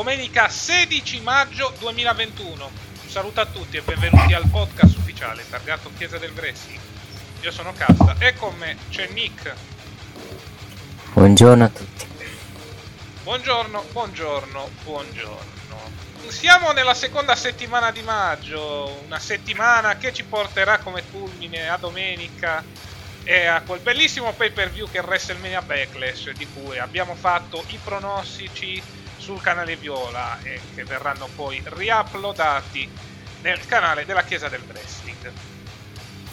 domenica 16 maggio 2021. Un saluto a tutti e benvenuti al podcast ufficiale targato Chiesa del Wrestling. Io sono Cassa e con me c'è Nick. Buongiorno a tutti. Buongiorno, buongiorno, buongiorno. Siamo nella seconda settimana di maggio, una settimana che ci porterà come culmine a domenica e a quel bellissimo pay per view che è WrestleMania Backlash di cui abbiamo fatto i pronostici sul canale Viola e che verranno poi riuploadati nel canale della Chiesa del Wrestling.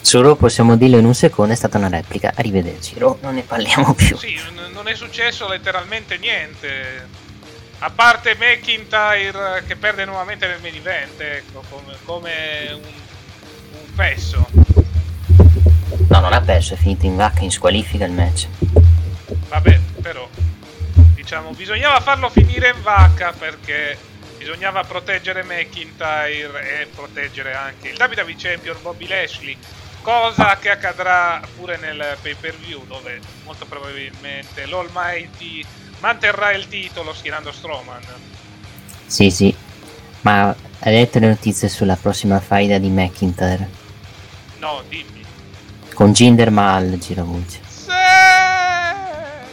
Solo possiamo dirlo in un secondo, è stata una replica. Arrivederci, no, non ne parliamo più. Sì, n- non è successo letteralmente niente. A parte McIntyre che perde nuovamente nel main event, ecco, come, come un, un fesso. No, non ha perso, è finito in vacca, in squalifica il match. Vabbè, però, diciamo, bisognava farlo finire in vacca perché bisognava proteggere McIntyre e proteggere anche il WWE Champion Bobby Lashley. Cosa che accadrà pure nel pay per view, dove molto probabilmente l'Almighty manterrà il titolo schierando Strowman. Sì, sì. Ma hai letto le notizie sulla prossima faida di McIntyre? No, dimmi. Con Jinder Mahal, giravoce. Sì!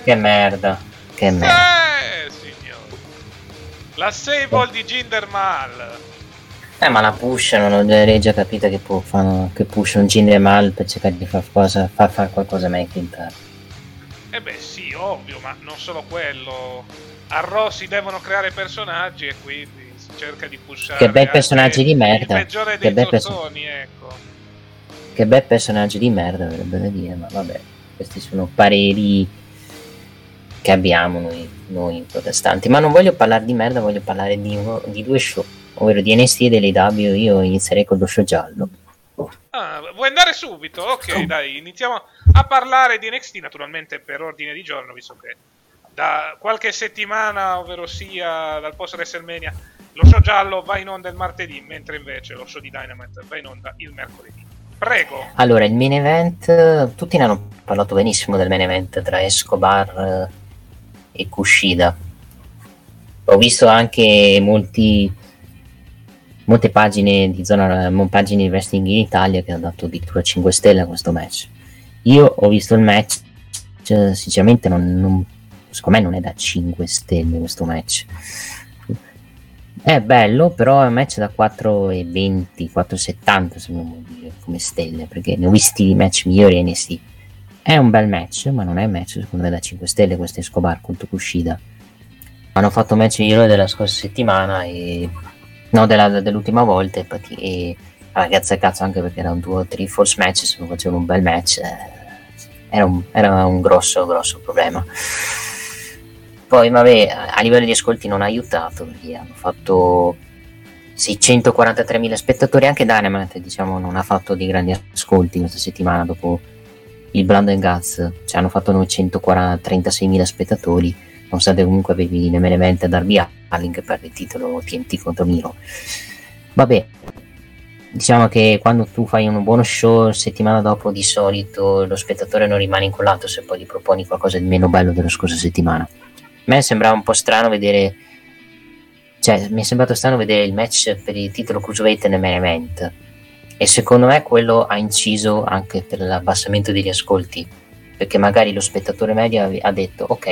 Che merda, che merda. Sì, signore. La Sable di Jinder Mahal. Eh, ma la pushano, non avrei già capito che, può, fanno, che pushano Jinder Mahal per cercare di far, cosa, far fare qualcosa a McIntyre. Eh beh sì, ovvio, ma non solo quello. A Raw si devono creare personaggi e quindi si cerca di pushare Che bei anche personaggi di merda. Il peggiore Che dei perso- zozzoni, ecco. Che bel personaggio di merda, avrebbe da dire, ma vabbè, questi sono pareri che abbiamo noi, noi protestanti. Ma non voglio parlare di merda, voglio parlare di, uno- di due show, ovvero di NXT e dell'AW. Io inizierei con lo show giallo. Ah, vuoi andare subito? Ok, dai, iniziamo a parlare di NXT, naturalmente per ordine di giorno, visto che da qualche settimana, ovvero sia dal post WrestleMania, lo show giallo va in onda il martedì, mentre invece lo show di Dynamite va in onda il mercoledì. Prego. Allora, il main event, tutti ne hanno parlato benissimo del main event tra Escobar e Kushida. Ho visto anche molti, molte pagine di zona, pagine di wrestling in Italia che hanno dato addirittura 5 stelle a questo match. Io ho visto il match, cioè, sinceramente non, non- secondo me non è da 5 stelle questo match. È bello, però è un match da 4,20, 4,70 se non dire come stelle, perché ne ho visti match migliori NST. È un bel match, ma non è un match secondo me da 5 stelle questo Escobar contro Kushida. Hanno fatto match migliore della scorsa settimana e no della- dell'ultima volta e, pati- e ragazza cazzo anche perché era un 2-3 force match se non facevano un bel match eh, era un, era un grosso grosso problema poi vabbè a livello di ascolti non ha aiutato perché hanno fatto 643.000 spettatori, anche Dynamite diciamo non ha fatto dei grandi ascolti questa settimana dopo il and Guts, cioè hanno fatto 936.000 spettatori, nonostante comunque avevi nel main event Darby Allin che perde il titolo TNT contro Miro. Vabbè, diciamo che quando tu fai un buono show settimana dopo di solito lo spettatore non rimane incollato se poi gli proponi qualcosa di meno bello della scorsa settimana. A me sembrava un po' strano vedere cioè mi è sembrato strano vedere il match per il titolo Cruiserweight nel main event e secondo me quello ha inciso anche per l'abbassamento degli ascolti perché magari lo spettatore medio ha detto ok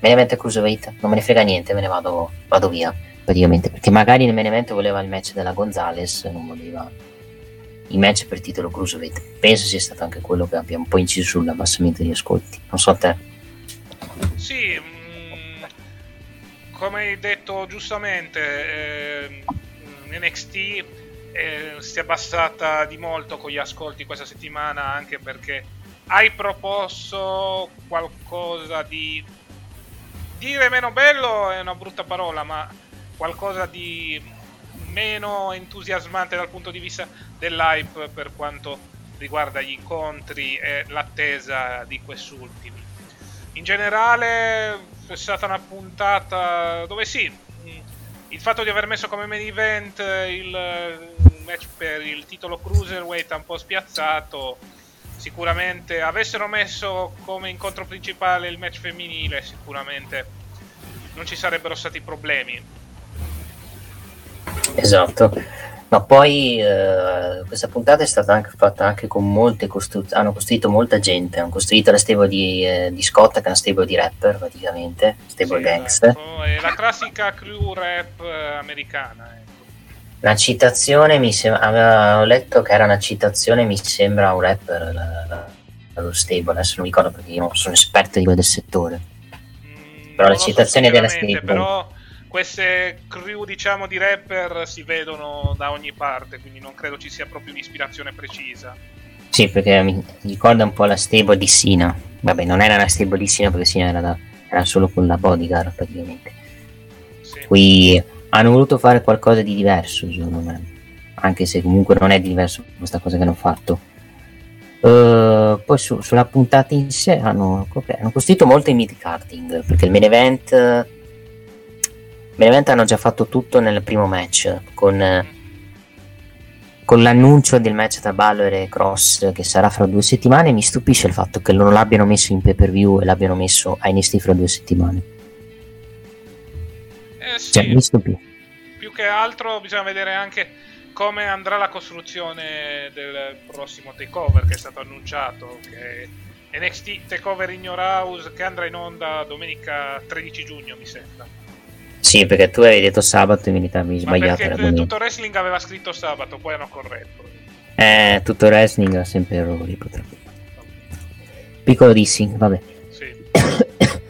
main event Cruiserweight non me ne frega niente me ne vado, vado via praticamente. Perché magari nel main voleva il match della Gonzales non voleva il match per titolo Cruiserweight penso sia stato anche quello che abbia un po' inciso sull'abbassamento degli ascolti. Non so a te. Sì mm, come hai detto giustamente eh, NXT eh, si è abbassata di molto con gli ascolti questa settimana anche perché hai proposto qualcosa di dire meno bello è una brutta parola ma qualcosa di meno entusiasmante dal punto di vista dell'hype per quanto riguarda gli incontri e l'attesa di quest'ultimi. In generale è stata una puntata dove sì, il fatto di aver messo come main event il match per il titolo Cruiserweight ha un po' spiazzato. Sicuramente avessero messo come incontro principale il match femminile, sicuramente non ci sarebbero stati problemi. Esatto. Ma poi eh, questa puntata è stata anche fatta anche con molte costruzioni, hanno costruito molta gente, hanno costruito la stable di, eh, di Scott che è una stable di rapper praticamente, stable Sì, gangster. esatto. È la classica crew rap eh, americana. ecco. La citazione mi sembra, avevo letto che era una citazione, mi sembra un rapper la- la- dallo stable, adesso non mi ricordo perché io non sono esperto di quel del settore. Mm, Però lo citazioni della stable. Però queste crew, diciamo, di rapper si vedono da ogni parte, quindi non credo ci sia proprio un'ispirazione precisa. Sì, perché mi ricorda un po' la stable di Sina. Vabbè, non era la stable di Sina perché Sina era, da- era solo con la bodyguard praticamente. Sì. Qui hanno voluto fare qualcosa di diverso, secondo me. Anche se comunque non è diverso questa cosa che hanno fatto. Eh, poi su- sulla puntata in sé hanno, hanno costruito molto in mid karting perché il main event, event hanno già fatto tutto nel primo match con, con l'annuncio del match tra Balor e Cross che sarà fra due settimane. Mi stupisce il fatto che non l'abbiano messo in pay per view e l'abbiano messo a NXT fra due settimane. Eh sì, Cioè, mi stupisce. più che altro bisogna vedere anche come andrà la costruzione del prossimo takeover che è stato annunciato. Che NXT Takeover in Your House che andrà in onda domenica 13 giugno, mi sembra. Sì, perché tu avevi detto sabato e mi avevi Ma sbagliato. perché domenica. tutto wrestling aveva scritto sabato, poi hanno corretto. Eh, tutto wrestling ha sempre errori, purtroppo. Piccolo dissing, vabbè. Sì.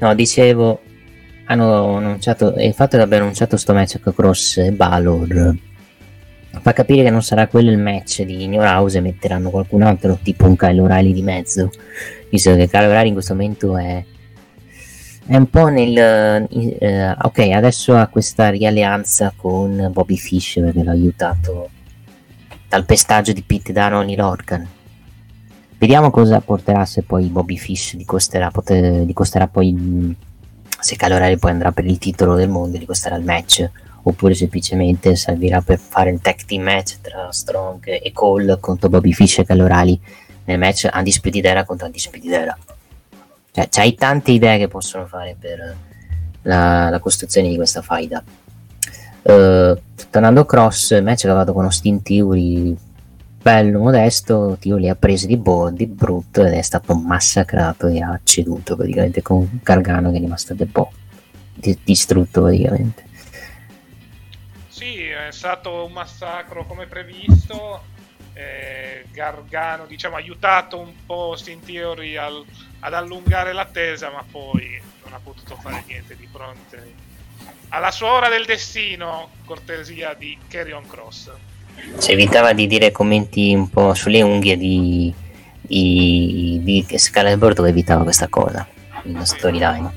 No, dicevo, hanno annunciato, e il fatto di aver annunciato sto match con Cross e Balor fa capire che non sarà quello il match di New House e metteranno qualcun altro, tipo un Kyle O'Reilly di mezzo, visto che Kyle O'Reilly in questo momento è, è un po' nel... eh, ok, adesso ha questa rialleanza con Bobby Fish perché l'ha aiutato dal pestaggio di Pete Only Lorcan. Vediamo cosa porterà se poi Bobby Fish gli costerà, poter- gli costerà poi mh, se Calorelli poi andrà per il titolo del mondo, gli costerà il match oppure semplicemente servirà per fare il tag team match tra Strong e Cole contro Bobby Fish e Calorali nel match Undisputed Era contro Undisputed Era. Cioè, c'hai tante idee che possono fare per la, la costruzione di questa faida. Eh, tornando Cross, che ha fatto con Austin Theory, bello, modesto, Theory ha preso di, bo- di brutto ed è stato massacrato e ha ceduto praticamente con Gargano che è rimasto un po' di- distrutto praticamente. Sì, è stato un massacro come previsto. Eh, Gargano, diciamo, ha aiutato un po' Steam Theory al- ad allungare l'attesa, ma poi non ha potuto fare niente di fronte alla sua ora del destino, cortesia di Carrion Cross. Si evitava di dire commenti un po' sulle unghie di, di, di Excalibur dove evitava questa cosa, in storyline,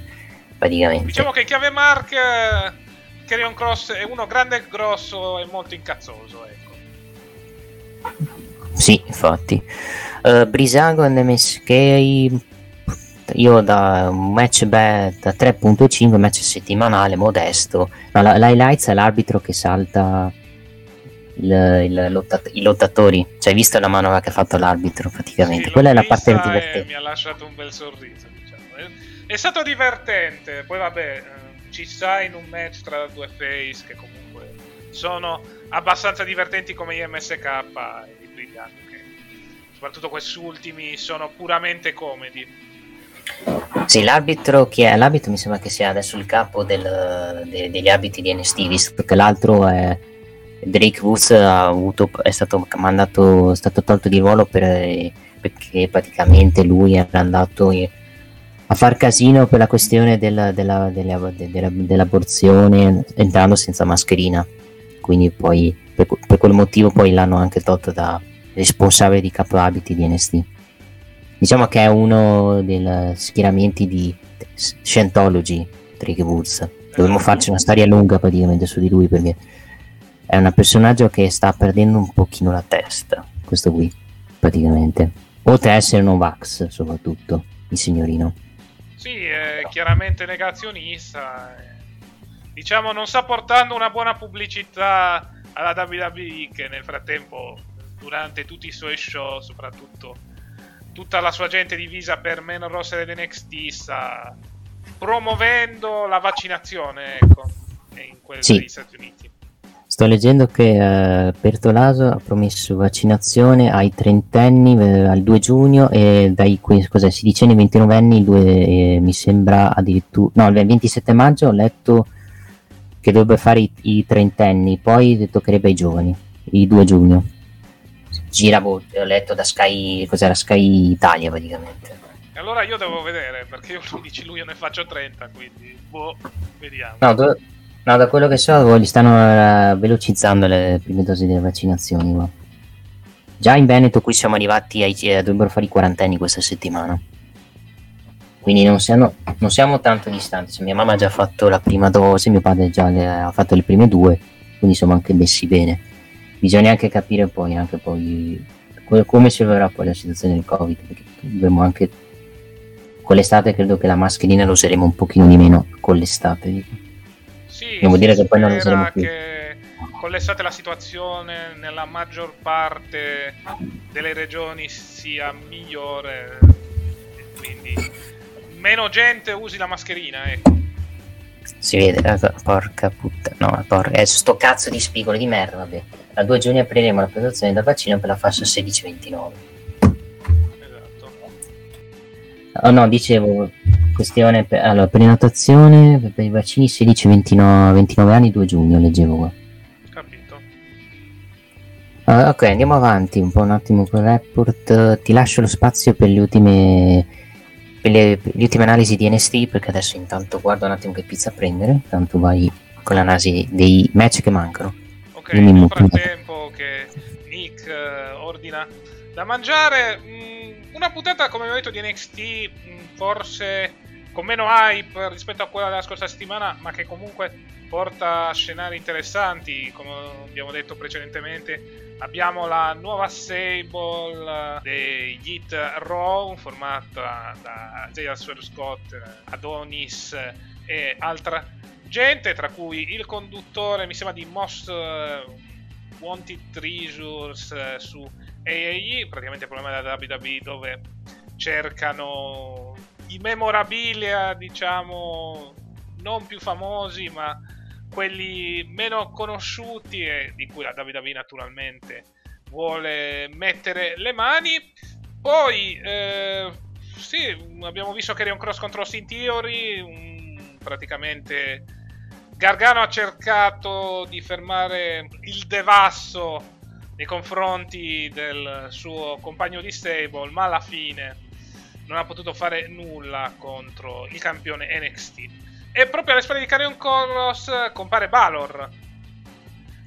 praticamente. Diciamo che Chiave Mark eh, Carrion Cross è uno grande e grosso e molto incazzoso, ecco. Sì, infatti. Uh, Brisago e MSK io da un match beh, da 3.5 match settimanale modesto no, l'highlights è l'arbitro che salta il, il lottat- i lottatori cioè hai visto la manovra che ha fatto l'arbitro praticamente sì, quella è la parte divertente mi ha lasciato un bel sorriso diciamo. è, è stato divertente poi vabbè eh, ci sta in un match tra due face che comunque sono abbastanza divertenti come gli MSK e i Brilliant che soprattutto questi ultimi sono puramente comedy sì, l'arbitro chi è? L'arbitro mi sembra che sia adesso il capo del, de, degli arbitri di NST, visto che l'altro è Drake Woods avuto, è stato mandato, è stato tolto di ruolo per, perché praticamente lui era andato a far casino per la questione della, della, della, dell'aborzione entrando senza mascherina. Quindi poi per, per quel motivo poi l'hanno anche tolto da responsabile di capo abiti di NST. Diciamo che è uno dei schieramenti di Scientology, Drake Woods. Dovremmo farci una storia lunga praticamente su di lui perché è un personaggio che sta perdendo un pochino la testa, questo qui, praticamente. Oltre a essere Novax, soprattutto, il signorino. Sì, è chiaramente negazionista. Diciamo, non sta portando una buona pubblicità alla WWE che nel frattempo, durante tutti i suoi show, soprattutto tutta la sua gente divisa per meno roster ed NXT sta promuovendo la vaccinazione ecco, in quelli sì. degli Stati Uniti. Sto leggendo che uh, Bertolaso ha promesso vaccinazione ai trentenni eh, al 2 giugno e dai cos'è, 16 anni 29 anni il 2, eh, mi sembra addirittura no il 27 maggio ho letto che dovrebbe fare i, i trentenni poi toccherebbe ai giovani il 2 giugno gira ho letto da Sky, cos'era Sky Italia praticamente. E allora io devo vedere, perché io l'11 luglio ne faccio 30, quindi boh, vediamo. No, do, no da quello che so, gli stanno uh, velocizzando le prime dosi delle vaccinazioni. Qua. Già in Veneto qui siamo arrivati ai, eh, dovrebbero fare i quarantenni questa settimana. Quindi non siamo, non siamo tanto distanti. Se mia mamma ha già fatto la prima dose, mio padre già le, ha fatto le prime due, quindi siamo anche messi bene. Bisogna anche capire poi, anche poi come si evolverà poi la situazione del covid perché dovremmo anche con l'estate credo che la mascherina lo useremo un pochino di meno con l'estate sì, non vuol dire che poi non lo useremo più. che con l'estate la situazione nella maggior parte delle regioni sia migliore quindi meno gente usi la mascherina ecco si vede, porca puttana, no, porca, è sto cazzo di spigolo di merda, vabbè. A 2 giugno apriremo la prenotazione da vaccino per la fascia 16-29. Esatto. Oh no, dicevo, questione, per, allora, prenotazione per i vaccini 16-29 anni 2 giugno, leggevo qua. Capito. Uh, ok, andiamo avanti un po' un attimo con il report. Ti lascio lo spazio per le ultime per le, per le ultime analisi di NST perché adesso intanto guardo un attimo che pizza prendere, tanto vai con l'analisi dei match che mancano. Ok, nel frattempo che Nick uh, ordina da mangiare, mh, mm, una puntata come abbiamo detto di NXT mh, mm, forse con meno hype rispetto a quella della scorsa settimana, ma che comunque porta a scenari interessanti, come abbiamo detto precedentemente. Abbiamo la nuova Sable degli Hit Raw, formata da Isaiah Scott, Adonis e altra gente, tra cui il conduttore, mi sembra di Most eh, Wanted Treasures eh, su AAE, praticamente il problema della WWE dove cercano i memorabilia, diciamo, non più famosi, ma quelli meno conosciuti e di cui la WWE naturalmente vuole mettere le mani. Poi, eh, sì, abbiamo visto che era un cross contro Austin Theory, un, praticamente Gargano ha cercato di fermare il devasso nei confronti del suo compagno di stable, ma alla fine non ha potuto fare nulla contro il campione NXT. E proprio alle spalle di Carrion Cross compare Balor.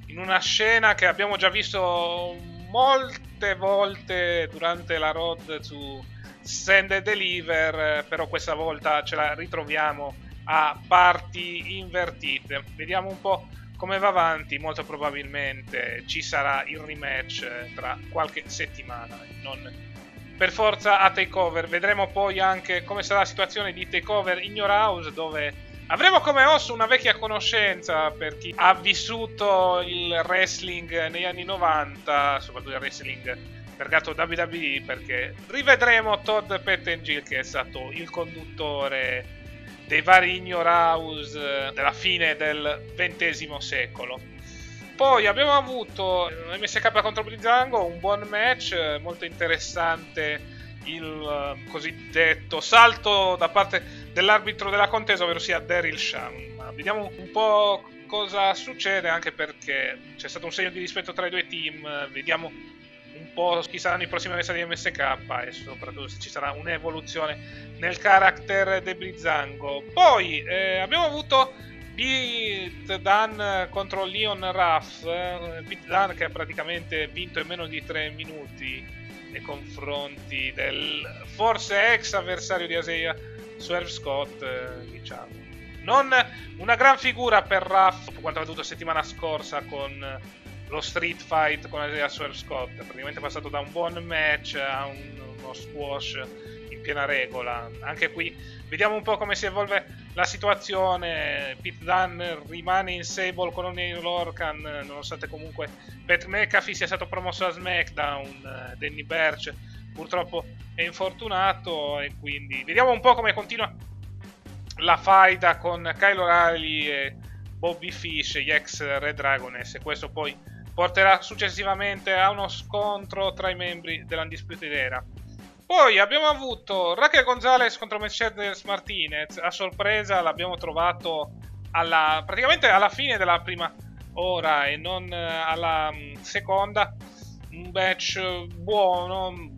In una scena che abbiamo già visto molte volte durante la road su Send and Deliver, però questa volta ce la ritroviamo a parti invertite. Vediamo un po' come va avanti. Molto probabilmente ci sarà il rematch tra qualche settimana. Non per forza a takeover. Vedremo poi anche come sarà la situazione di takeover in Your House, dove avremo come host una vecchia conoscenza per chi ha vissuto il wrestling negli anni 90, soprattutto il wrestling mercato WWE, perché rivedremo Todd Pettengill che è stato il conduttore dei vari In Your House eh, della fine del XX secolo. Poi abbiamo avuto MSK contro Blizzango, un buon match, eh, molto interessante il uh, cosiddetto salto da parte dell'arbitro della contesa, ovvero sia Daryl Sham. Vediamo un po' cosa succede, anche perché c'è stato un segno di rispetto tra i due team. Vediamo un po' chi saranno i prossimi avversari di MSK e soprattutto se ci sarà un'evoluzione nel character di Blizzango. Poi eh, abbiamo avuto Pete Dunn contro Leon Ruff. Eh, Pete Dunn che ha praticamente vinto in meno di 3 minuti nei confronti del forse ex avversario di Aseia, Swerve Scott, eh, diciamo. Non una gran figura per Ruff, quanto ha avuto settimana scorsa con lo street fight con Aseia Swerve Scott. Praticamente è passato da un buon match a un, uno squash in piena regola. Anche qui vediamo un po' come si evolve la situazione, Pete Dunn rimane in Sable con O'Neill Lorcan, nonostante comunque Pat McAfee sia stato promosso a SmackDown, Danny Birch purtroppo è infortunato e quindi vediamo un po' come continua la faida con Kyle O'Reilly e Bobby Fish, gli ex Red Dragoness e questo poi porterà successivamente a uno scontro tra i membri dell'Undisputed Era. Poi abbiamo avuto Raquel Gonzalez contro Mercedes Martinez. A sorpresa l'abbiamo trovato alla, praticamente alla fine della prima ora e non eh, alla mm, seconda. Un match buono,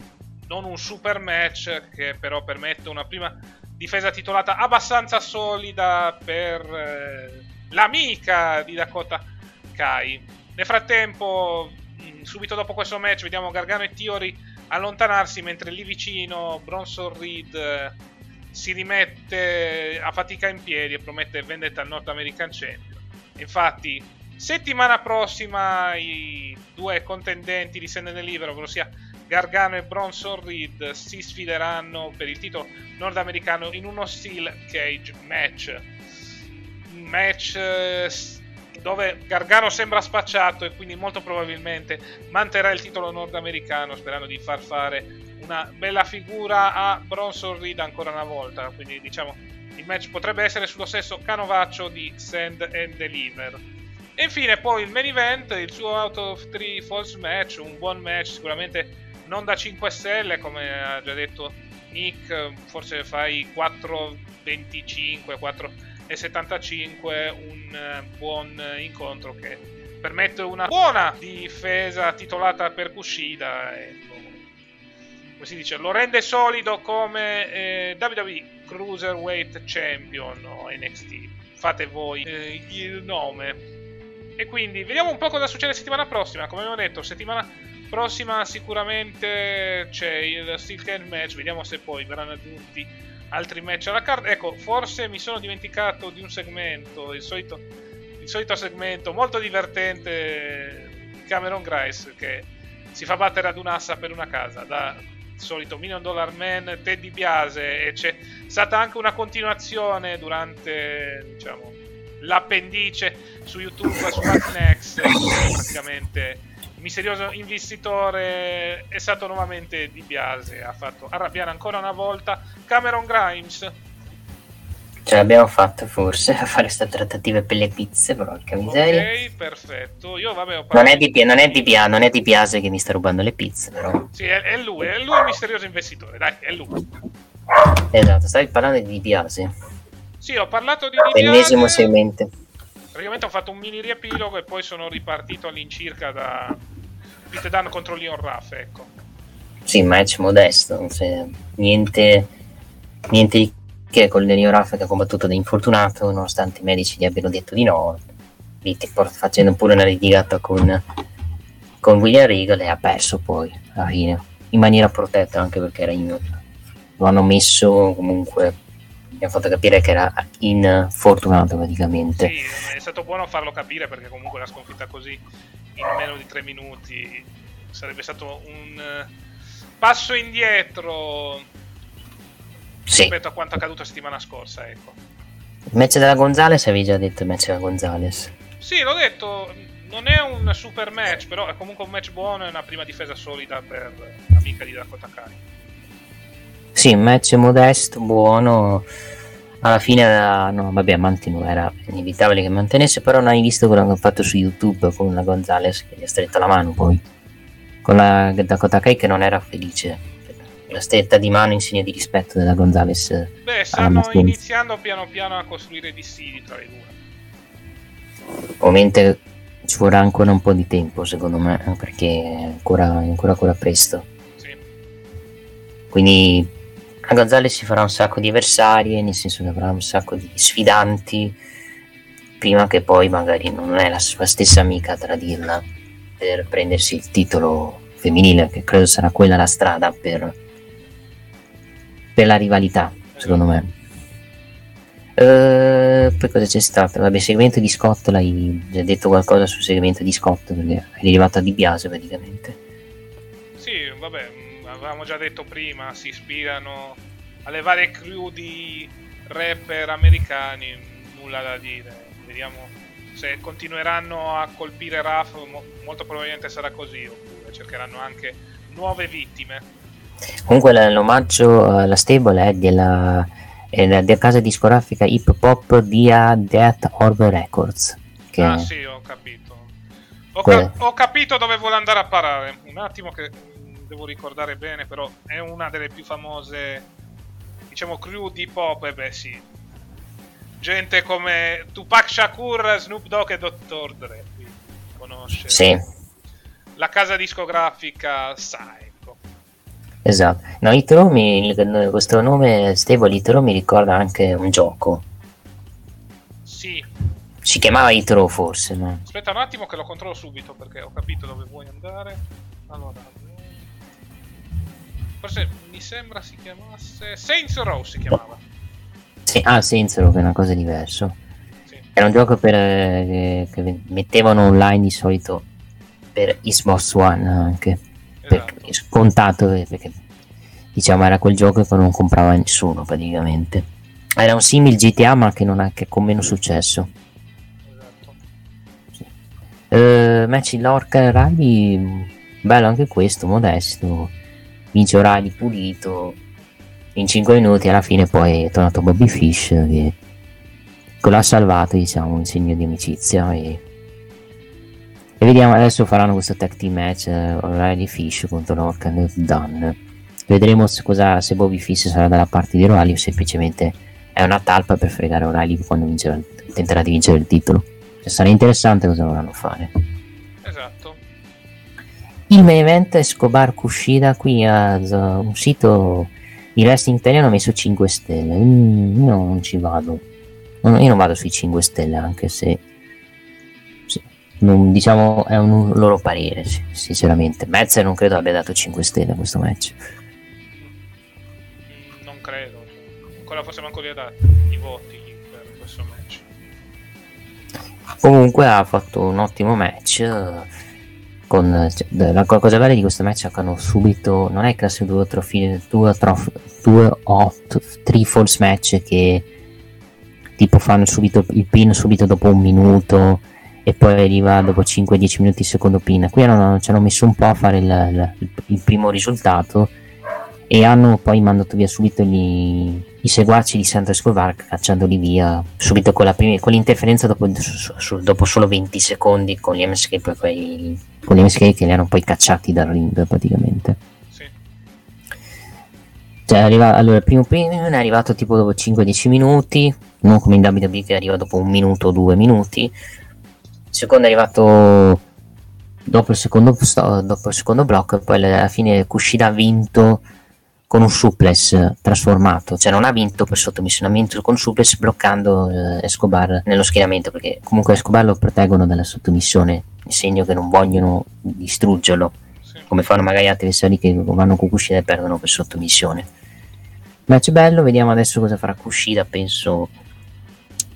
non un super match che però permette una prima difesa titolata abbastanza solida per eh, l'amica di Dakota Kai. Nel frattempo, mm, subito dopo questo match, vediamo Gargano e Tiori allontanarsi mentre lì vicino Bronson Reed eh, si rimette a fatica in piedi e promette vendetta al North American Champion. Infatti, settimana prossima i due contendenti di Send Libero, ovvero sia Gargano e Bronson Reed, si sfideranno per il titolo nordamericano in uno steel cage match. Match eh, dove Gargano sembra spacciato e quindi molto probabilmente manterrà il titolo nordamericano sperando di far fare una bella figura a Bronson Reed ancora una volta. Quindi diciamo il match potrebbe essere sullo stesso canovaccio di Send and Deliver. E infine poi il main event, il suo out of 3 false match, un buon match sicuramente non da 5 stelle come ha già detto Nick, forse fai 4.25, 4 e 75 un eh, buon incontro che permette una buona difesa titolata per Kushida e lo, come si dice, lo rende solido come eh, WWE Cruiserweight Champion o NXT fate voi eh, il nome. E quindi vediamo un po' cosa succede settimana prossima. Come abbiamo detto settimana prossima sicuramente c'è il Steel Can match. Vediamo se poi verranno aggiunti altri match alla card. Ecco, forse mi sono dimenticato di un segmento, il solito, il solito segmento molto divertente di Cameron Grice che si fa battere ad un'assa per una casa da solito Million Dollar Man, Teddy Biase e c'è stata anche una continuazione durante diciamo, l'appendice su YouTube su Next praticamente misterioso investitore è stato nuovamente Di Biase, ha fatto arrabbiare ancora una volta Cameron Grimes. Ce l'abbiamo fatta forse a fare queste trattative per le pizze, porca miseria. Ok, perfetto. Io vabbè, non, è di, non, è di Pia, non è di Biase che mi sta rubando le pizze, però. Sì, è, è lui, è lui il misterioso investitore, dai, è lui. Esatto, stavi parlando di Di Biase. Sì, ho parlato di Di Ennesimo segmento praticamente ho fatto un mini riepilogo e poi sono ripartito all'incirca da Pete Dunn contro Leon Ruff, ecco. Sì, match modesto, niente, niente che con Leon Ruff che ha combattuto da infortunato, nonostante i medici gli abbiano detto di no, facendo pure una litigata con, con William Regal e ha perso poi, alla fine, in maniera protetta anche perché era in, lo hanno messo comunque mi ha fatto capire che era infortunato praticamente. Sì, è stato buono farlo capire perché comunque la sconfitta così in meno di tre minuti sarebbe stato un eh, passo indietro Sì. rispetto a quanto accaduto settimana scorsa, ecco. Il match della Gonzales avevi già detto il match della Gonzales. Sì, l'ho detto, non è un super match, però è comunque un match buono e una prima difesa solida per l'amica di Dakota Kai. Sì, match modesto, buono. Alla fine era, no, vabbè, Mantino era inevitabile che mantenesse, però non hai visto quello che hanno fatto su YouTube con la Gonzales che gli ha stretto la mano poi. Con la Dakota Kai che non era felice. La stretta di mano in segno di rispetto della Gonzales. Beh, alla stanno iniziando piano piano a costruire dissidi tra i due. Ovviamente ci vorrà ancora un po' di tempo secondo me, perché è ancora, ancora, ancora presto. Sì. Quindi a Gonzales si farà un sacco di avversarie, nel senso che avrà un sacco di sfidanti, prima che poi magari non è la sua stessa amica a tradirla per prendersi il titolo femminile, che credo sarà quella la strada per, per la rivalità, secondo me. Eh, poi cosa c'è stato? Vabbè, segmento di Scott, l'hai già detto qualcosa sul segmento di Scott, perché è arrivato a Di Biase praticamente. Sì, vabbè, avevamo già detto prima, si ispirano alle varie crew di rapper americani, nulla da dire. Vediamo se continueranno a colpire Raf, mo- molto probabilmente sarà così, oppure cercheranno anche nuove vittime. Comunque l'omaggio alla stable è della, è della, casa discografica hip hop Dia Death Orb Records. Che Ah sì, ho capito. Ho, Quella- ca- ho capito dove vuole andare a parare. Un attimo che devo ricordare bene, però è una delle più famose, diciamo, crew di pop, e beh sì. Gente come Tupac Shakur, Snoop Dogg e Dr. Dre. Conosce Sì, la casa discografica, sa, ecco. esatto. No, Itro mi, questo nome stable Itro mi ricorda anche un gioco. Sì, Si chiamava Itro forse, ma... aspetta un attimo che lo controllo subito perché ho capito dove vuoi andare. Allora, forse mi sembra si chiamasse Saints Row si chiamava. Sì, ah, Sensoro, che è una cosa diversa. Sì. Era un gioco per, eh, che mettevano online di solito per Xbox One anche. Esatto. perché scontato eh, perché diciamo era quel gioco che non comprava nessuno praticamente era un simil GTA ma che non ha che con meno successo Esatto. eh, match in Lorca mh, bello anche questo modesto vince O'Reilly pulito in 5 minuti alla fine poi è tornato Bobby Fish che, l'ha salvato diciamo in segno di amicizia e, e vediamo adesso faranno questo tag team match eh, O'Reilly Fish contro Lorca e Dunn vedremo se, cosa, se Bobby Fish sarà dalla parte di O'Reilly o semplicemente è una talpa per fregare O'Reilly quando vincerà, tenterà di vincere il titolo cioè, sarà interessante cosa vorranno fare. Il main event Escobar Kushida qui a un sito il wrestling italiano ha messo 5 stelle Mm, io non ci vado io non vado sui 5 stelle anche se sì, non- diciamo è un loro parere sinceramente Metzer non credo abbia dato 5 stelle a questo match Mm, Non credo. Ancora forse manco li ha i voti per questo match. comunque ha fatto un ottimo match con cioè, la co- cosa bella di questo match è che hanno subito non è classe 2 trofie 2 2 hot 3 false match che tipo fanno subito il pin subito dopo un minuto e poi arriva dopo 5-10 minuti il secondo pin. Qui hanno, ci hanno messo un po' a fare il, il- il primo risultato e hanno poi mandato via subito gli, i seguaci di Santo Escobar cacciandoli via subito con, la prima, con l'interferenza dopo, su- su- dopo solo 20 secondi con gli MSK poi- con gli MSK che li hanno poi cacciati dal ring praticamente Sì. cioè, arriva, allora, il primo premium è arrivato tipo dopo 5-10 minuti, non come in WWE che arriva dopo un minuto o due minuti. Il secondo è arrivato dopo il secondo, dopo il secondo blocco e poi alla fine Kushida ha vinto con un suplex trasformato, cioè non ha vinto per vinto con suplex bloccando eh, Escobar nello schieramento perché comunque Escobar lo proteggono dalla sottomissione, in segno che non vogliono distruggerlo Sì. come fanno magari altri avversari che vanno con Kushida e perdono per sottomissione. Match bello, vediamo adesso cosa farà Kushida, penso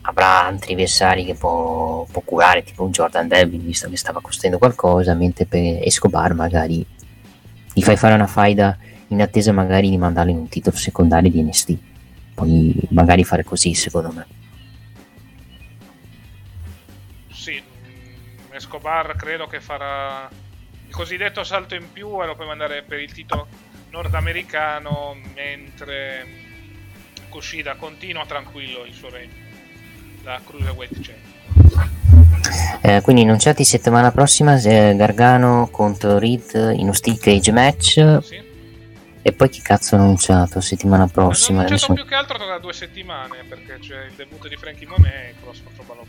avrà altri avversari che può, può curare, tipo un Jordan Devlin, visto che stava costruendo qualcosa, mentre per Escobar magari gli fai fare una faida in attesa magari di mandarlo in un titolo secondario di NST. Poi magari fare così, secondo me. Sì, Escobar credo che farà il cosiddetto salto in più e lo puoi mandare per il titolo nordamericano, mentre Kushida continua tranquillo il suo regno, la Cruiserweight Champion. Eh, quindi annunciati settimana prossima eh, Gargano contro Reed in un steel cage match Sì? E poi chi cazzo ha annunciato? Settimana prossima annunciato Adesso- più che altro tra due settimane perché c'è il debutto di Frankie Monet e cross contro Ballo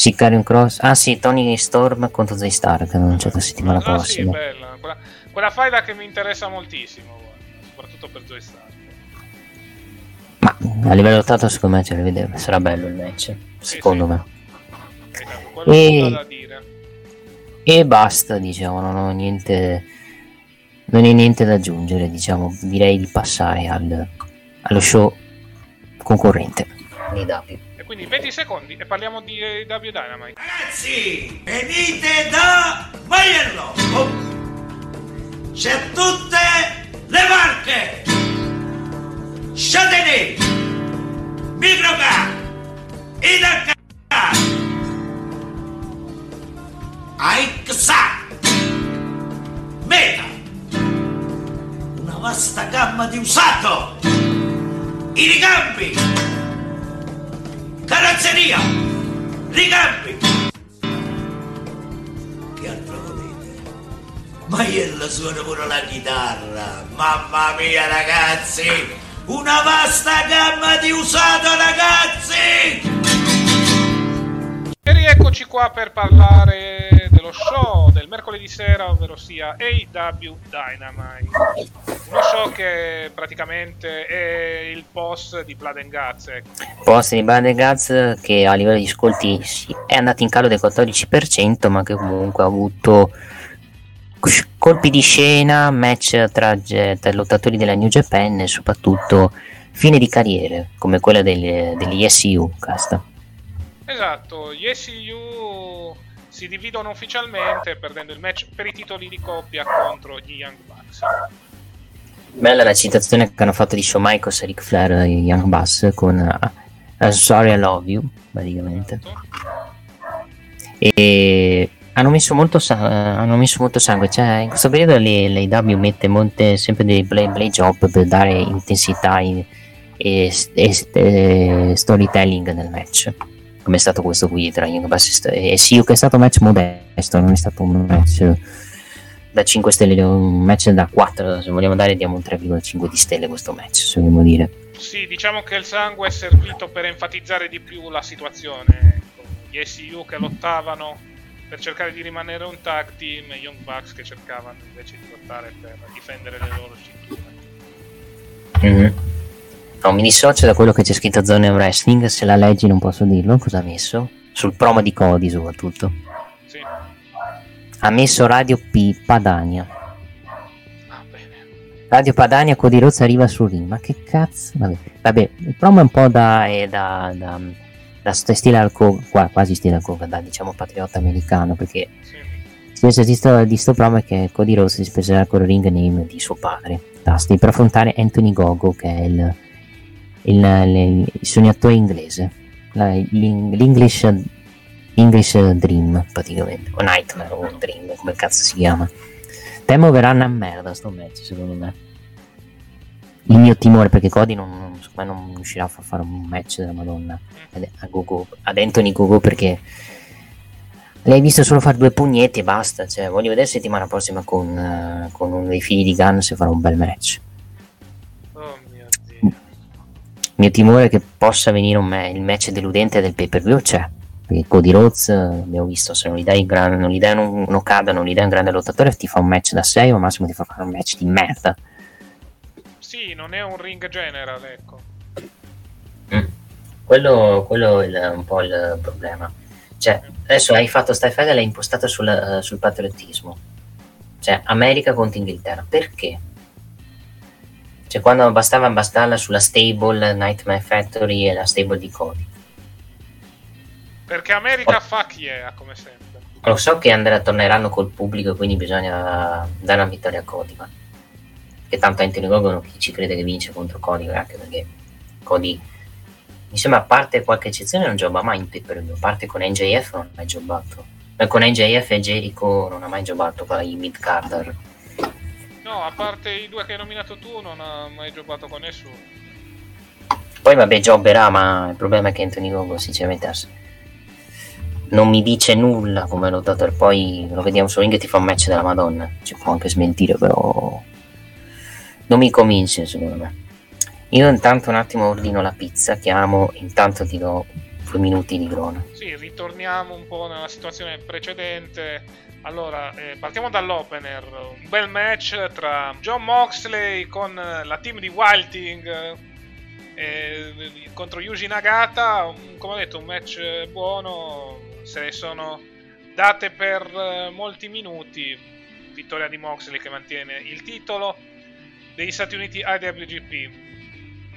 sì, Carrion Cross. Ah sì Tony Storm contro Zay Star che hanno annunciato settimana ah sì, prossima. bella, quella, quella faida che mi interessa moltissimo, soprattutto per Joy Star. ma a livello lottato secondo me ce le vedere sarà bello il match secondo sì. me. Esatto, E- ho e basta diciamo non ho niente non è niente da aggiungere diciamo direi di passare al, allo show concorrente di W E quindi 20 secondi e parliamo di AEW Dynamite. Ragazzi, venite da Maiello! Oh. C'è tutte le marche! Châtenay, Microcar, Idacar, Aixa, Meta, vasta gamma di usato, i ricambi, carrozzeria, ricambi, che altro volete? Maiello suona pure la chitarra. Mamma mia ragazzi! Una vasta gamma di usato ragazzi! E rieccoci qua per parlare dello show del mercoledì sera, ovvero sia AW Dynamite. Uno show che praticamente è il post di Blood and Guts. ecco. post di Band Guts che a livello di ascolti è andato in calo del 14% ma che comunque ha avuto colpi di scena match tra, tra lottatori della New Japan e soprattutto fine di carriere come quella degli, degli SU casta Esatto, gli SU si dividono ufficialmente perdendo il match per i titoli di coppia contro gli Young Bucks. bella la citazione che hanno fatto di Shawn Michaels e Ric Flair e Young Bass con uh, I'm Sorry I Love You praticamente Esatto. e hanno messo molto, hanno messo molto sangue cioè in questo periodo AEW mette molte, sempre dei play, play job per dare intensità in- e, e- e storytelling nel match come è stato questo qui tra Young Bucks e Siu che è stato un match modesto non è stato un match da 5 stelle un match da 4 se vogliamo dare diamo un 3,5 di stelle questo match se vogliamo dire Sì, diciamo che il sangue è servito per enfatizzare di più la situazione. Ecco. Gli SU che lottavano per cercare di rimanere un tag team e Young Bucks che cercavano invece di lottare per difendere le loro cinture. Mhm. No, mi dissocio da quello che c'è scritto Zone Wrestling. Se la leggi, non posso dirlo. Cosa ha messo? Sul promo di Cody, soprattutto. Sì. Ha messo Radio P Padania. Ah, bene. Radio Padania, Cody Rhodes arriva sul ring. Ma che cazzo? Vabbè, Vabbè il promo è un po' da. È da, da, da st- stile al qua- quasi stile al da diciamo patriota americano. Perché Sì. il senso di sto, promo che Cody Rhodes si sposerà con il ring name di suo padre, Dusty, per affrontare Anthony Gogo, che è il, il, il- sognatore inglese, la- l'English, English Dream praticamente, o Nightmare o Dream, come cazzo si chiama. Temo verrà una merda sto match, secondo me. Il mio timore perché Cody non, non, non riuscirà a far fare un match della Madonna ad, a Gogo, ad Anthony Gogo perché l'hai visto solo fare due pugnetti e basta. Cioè, voglio vedere settimana prossima con, eh, con uno dei figli di Gunn se farà un bel match. Mio timore è che possa venire un ma- il match deludente del pay per view c'è. Perché Cody Rhodes, abbiamo visto, se non gli dai, un gran, non gli dai un, un Okada, non gli dai un grande lottatore, ti fa un match da 6 o al massimo ti fa fare un match di merda. Sì, non è un ring general, ecco. Quello, quello è il- un po' il problema. Cioè, adesso hai fatto stai fede l'hai impostata sul, eh, sul patriottismo. Cioè, America contro Inghilterra. Perché? Cioè, quando bastava bastarla sulla stable Nightmare Factory e la stable di Cody. Perché America oh. fuck yeah, come sempre. Lo so che andrà, torneranno col pubblico, quindi bisogna dare una vittoria a Cody, ma che tanto Anthony Gogon chi ci crede che vince contro Cody, anche perché Cody mi sembra a parte qualche eccezione non gioca mai in pay per view, a parte con NJF non ha mai giocato. Eh, con NJF e Jericho non ha mai giocato qua i mid carder. No, a parte i due che hai nominato tu non ha mai giocato con nessuno. Poi vabbè giocherà, ma il problema è che Anthony Gogo sinceramente non mi dice nulla come lottatore, poi lo vediamo su ring e ti fa un match della Madonna. Ci può anche smentire, però non mi convince secondo me. Io intanto un attimo ordino la pizza, chiamo, intanto ti do due minuti di grona. Sì, ritorniamo un po' nella situazione precedente. Allora, eh, partiamo dall'opener. Un bel match tra John Moxley con la team di Wilding eh, contro Yuji Nagata. Come ho detto, un match buono. Se ne sono date per eh, molti minuti. Vittoria di Moxley che mantiene il titolo degli Stati Uniti IWGP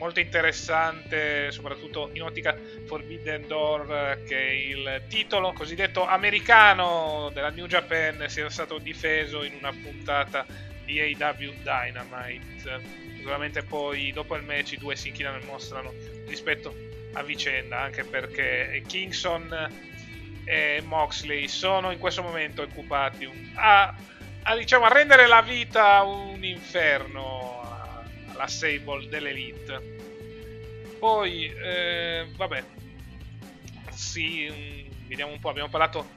molto interessante, soprattutto in ottica Forbidden Door, che è il titolo cosiddetto americano della New Japan sia stato difeso in una puntata di AW Dynamite. Sicuramente poi dopo il match i due si inchinano e mostrano rispetto a vicenda, anche perché Kingston e Moxley sono in questo momento occupati a, a, diciamo, a rendere la vita un inferno alla Sable dell'Elite. Poi, eh, vabbè, sì, mm, vediamo un po', abbiamo parlato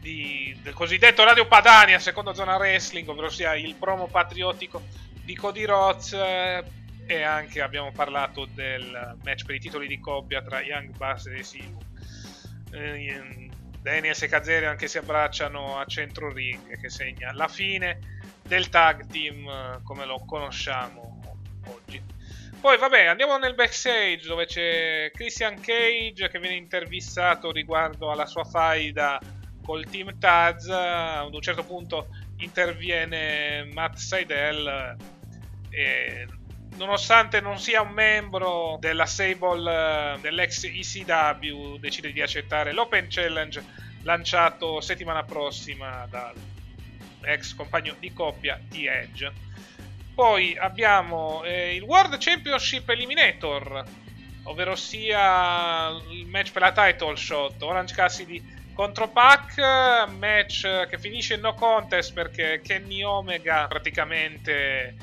di, del cosiddetto Radio Padania, seconda zona wrestling, ovvero sia il promo patriottico di Cody Rhodes eh, e anche abbiamo parlato del match per i titoli di coppia tra Young Bucks e Simu. Eh, Daniels e Kazarian che si abbracciano a centro ring che segna la fine del tag team eh, come lo conosciamo oggi. Poi vabbè, andiamo nel backstage dove c'è Christian Cage che viene intervistato riguardo alla sua faida col team Taz. Ad un certo punto interviene Matt Seidel e nonostante non sia un membro della Sable dell'ex ECW decide di accettare l'Open Challenge lanciato settimana prossima dal ex compagno di coppia di Edge poi abbiamo eh, il World Championship Eliminator, ovvero sia il match per la title shot. Orange Cassidy contro Pac, match che finisce in no contest perché Kenny Omega praticamente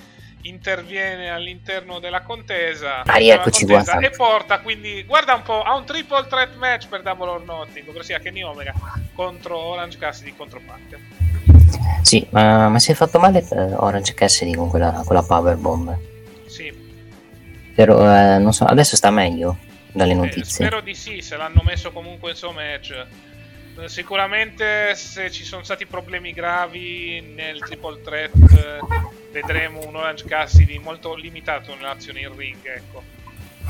interviene all'interno della contesa, ah, eccoci contesa e porta quindi guarda un po' a un triple threat match per Double or Nothing ovvero sia Kenny Omega contro Orange Cassidy contro Pac sì, ma, ma si è fatto male eh, Orange Cassidy con quella, quella powerbomb. Sì. Però, eh, non so, adesso sta meglio dalle eh, notizie. Eh, spero di sì, se l'hanno messo comunque il suo match. Sicuramente se ci sono stati problemi gravi nel triple threat vedremo un Orange Cassidy molto limitato nell'azione in ring, ecco.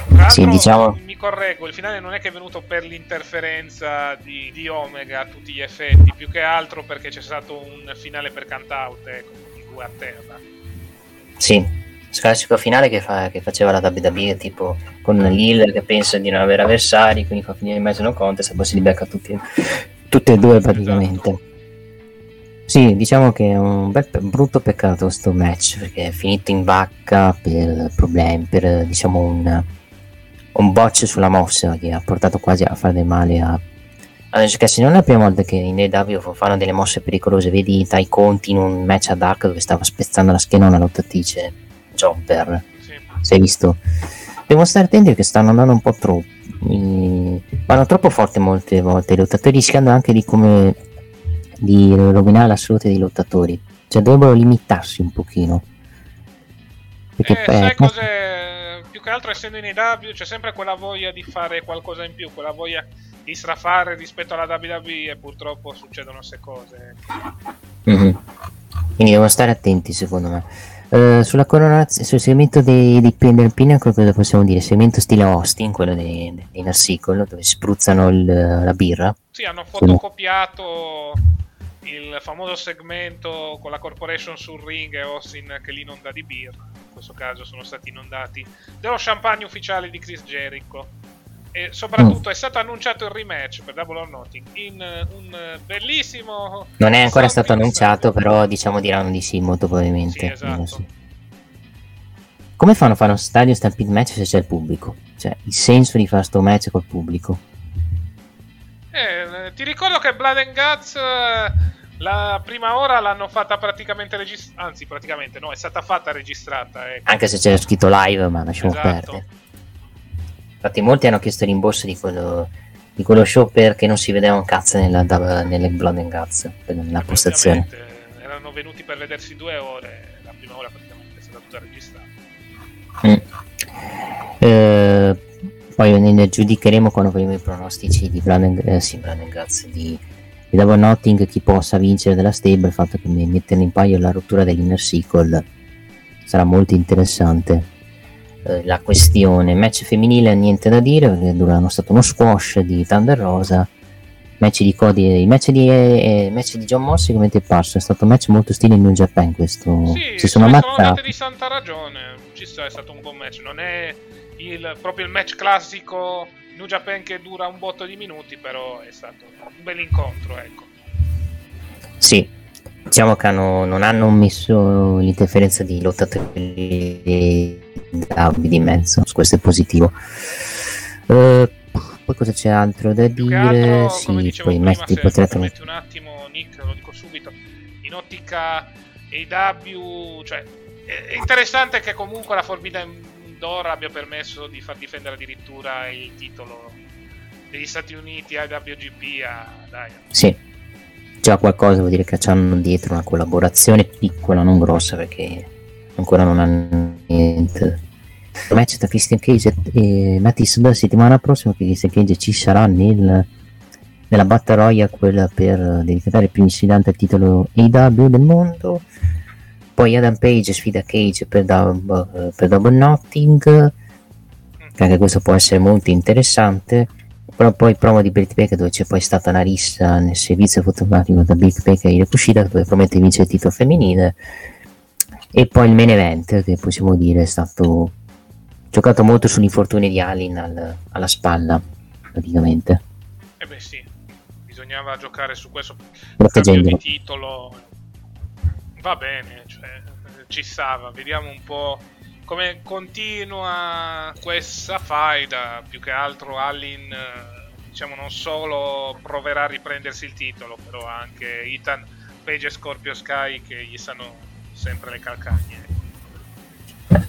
Tra sì, diciamo... mi correggo, il finale non è che è venuto per l'interferenza di, di, Omega a tutti gli effetti, più che altro perché c'è stato un finale per count-out, ecco, di due a terra. Sì, il classico finale che, fa, che, faceva la WWE, tipo con Lil che pensa di non avere avversari, quindi fa finire in mezzo non contest e poi si li becca tutti, tutte e due praticamente. Esatto. Sì, diciamo che è un bel, brutto peccato questo match perché è finito in vacca per problemi, per diciamo un un botch sulla mossa che ha portato quasi a fare del male a allora, se non è la prima volta che in AW fanno delle mosse pericolose, vedi Tai Conti in un match a Dark dove stava spezzando la schiena a una lottatrice Jumper. Sì. È visto? Devo stare attenti perché stanno andando un po' troppo. Vanno troppo forte molte volte. I lottatori rischiano anche di come di rovinare la salute dei lottatori. Cioè dovrebbero limitarsi un pochino. Perché eh, sai cos'è? Che altro essendo in EW c'è sempre quella voglia di fare qualcosa in più, quella voglia di strafare rispetto alla WWE e purtroppo succedono queste cose. Mm-hmm. Quindi devono stare attenti secondo me. Uh, sulla coronazione, sul segmento dei, dei del Pinnacle cosa possiamo dire? Segmento stile Austin, quello dei, dei Narcicolo, dove spruzzano il, la birra. Sì, hanno fotocopiato il famoso segmento con la corporation sul ring e Austin che lì non dà di birra questo caso sono stati inondati dello champagne ufficiale di Chris Jericho. E soprattutto mm. è stato annunciato il rematch per Double or Nothing in un bellissimo. Non è ancora stato annunciato, però diciamo diranno di sì, molto probabilmente. Sì, esatto. Sì. Come fanno a fare un stadio stampede match se c'è il pubblico? Cioè, il senso di fare sto match col pubblico. Eh, ti ricordo che Blood and Guts eh, la prima ora l'hanno fatta praticamente registrata, anzi praticamente no, è stata fatta registrata. Ecco. Anche se c'era scritto live, ma lasciamo esatto. perdere. Infatti molti hanno chiesto rimborso di quello, di quello show perché non si vedeva un cazzo nella, nelle Blood and Guts, nella postazione. Erano venuti per vedersi due ore, la prima ora praticamente è stata tutta registrata. Mm. Eh, poi ne giudicheremo quando faremo i pronostici di Blood and, eh, sì, Blood and Guts di e davo Notting chi possa vincere della stable il fatto che mi mettono in paio la rottura dell'inner circle sarà molto interessante. Eh, la questione match femminile niente da dire perché è stato uno squash di Thunder Rosa. Match di Cody il match di, eh, match di John Mossy come ti è parso? È stato un match molto stile in New Japan questo. Sì, si sono ammazzati. di santa ragione ci sta, è stato un buon match non è il, proprio il match classico New Japan che dura un botto di minuti, però è stato un bel incontro, ecco. Sì, diciamo che hanno, non hanno messo l'interferenza di lottatori di mezzo, questo è positivo. Uh, poi cosa c'è altro da dire? Altro, sì, poi metti, potrete metti un attimo, Nick, lo dico subito, in ottica AW, cioè è interessante che comunque la Forbidden Door abbia permesso di far difendere addirittura il titolo degli Stati Uniti ai WGP a Dynamite. Sì, già qualcosa vuol dire che hanno dietro una collaborazione piccola, non grossa, perché ancora non hanno niente. Il match tra Christian Cage e Mattis la settimana prossima che Christian Cage ci sarà nel, nella Battle quella per dedicare il più insidante al titolo AW del mondo poi Adam Page sfida Cage per, Double, per double Notting, anche questo può essere molto interessante. Però poi promo di Britt Baker dove c'è poi stata una rissa nel servizio fotografico da Big Baker e Kushida dove promette di vincere il titolo femminile. E poi il main event che possiamo dire è stato giocato molto sugli di Alin al, alla spalla praticamente. Eh beh sì, bisognava giocare su questo cambio di titolo va bene, ci stava. Vediamo un po' come continua questa faida. Più che altro Allin, diciamo, non solo proverà a riprendersi il titolo, però anche Ethan, Page e Scorpio Sky che gli stanno sempre le calcagne.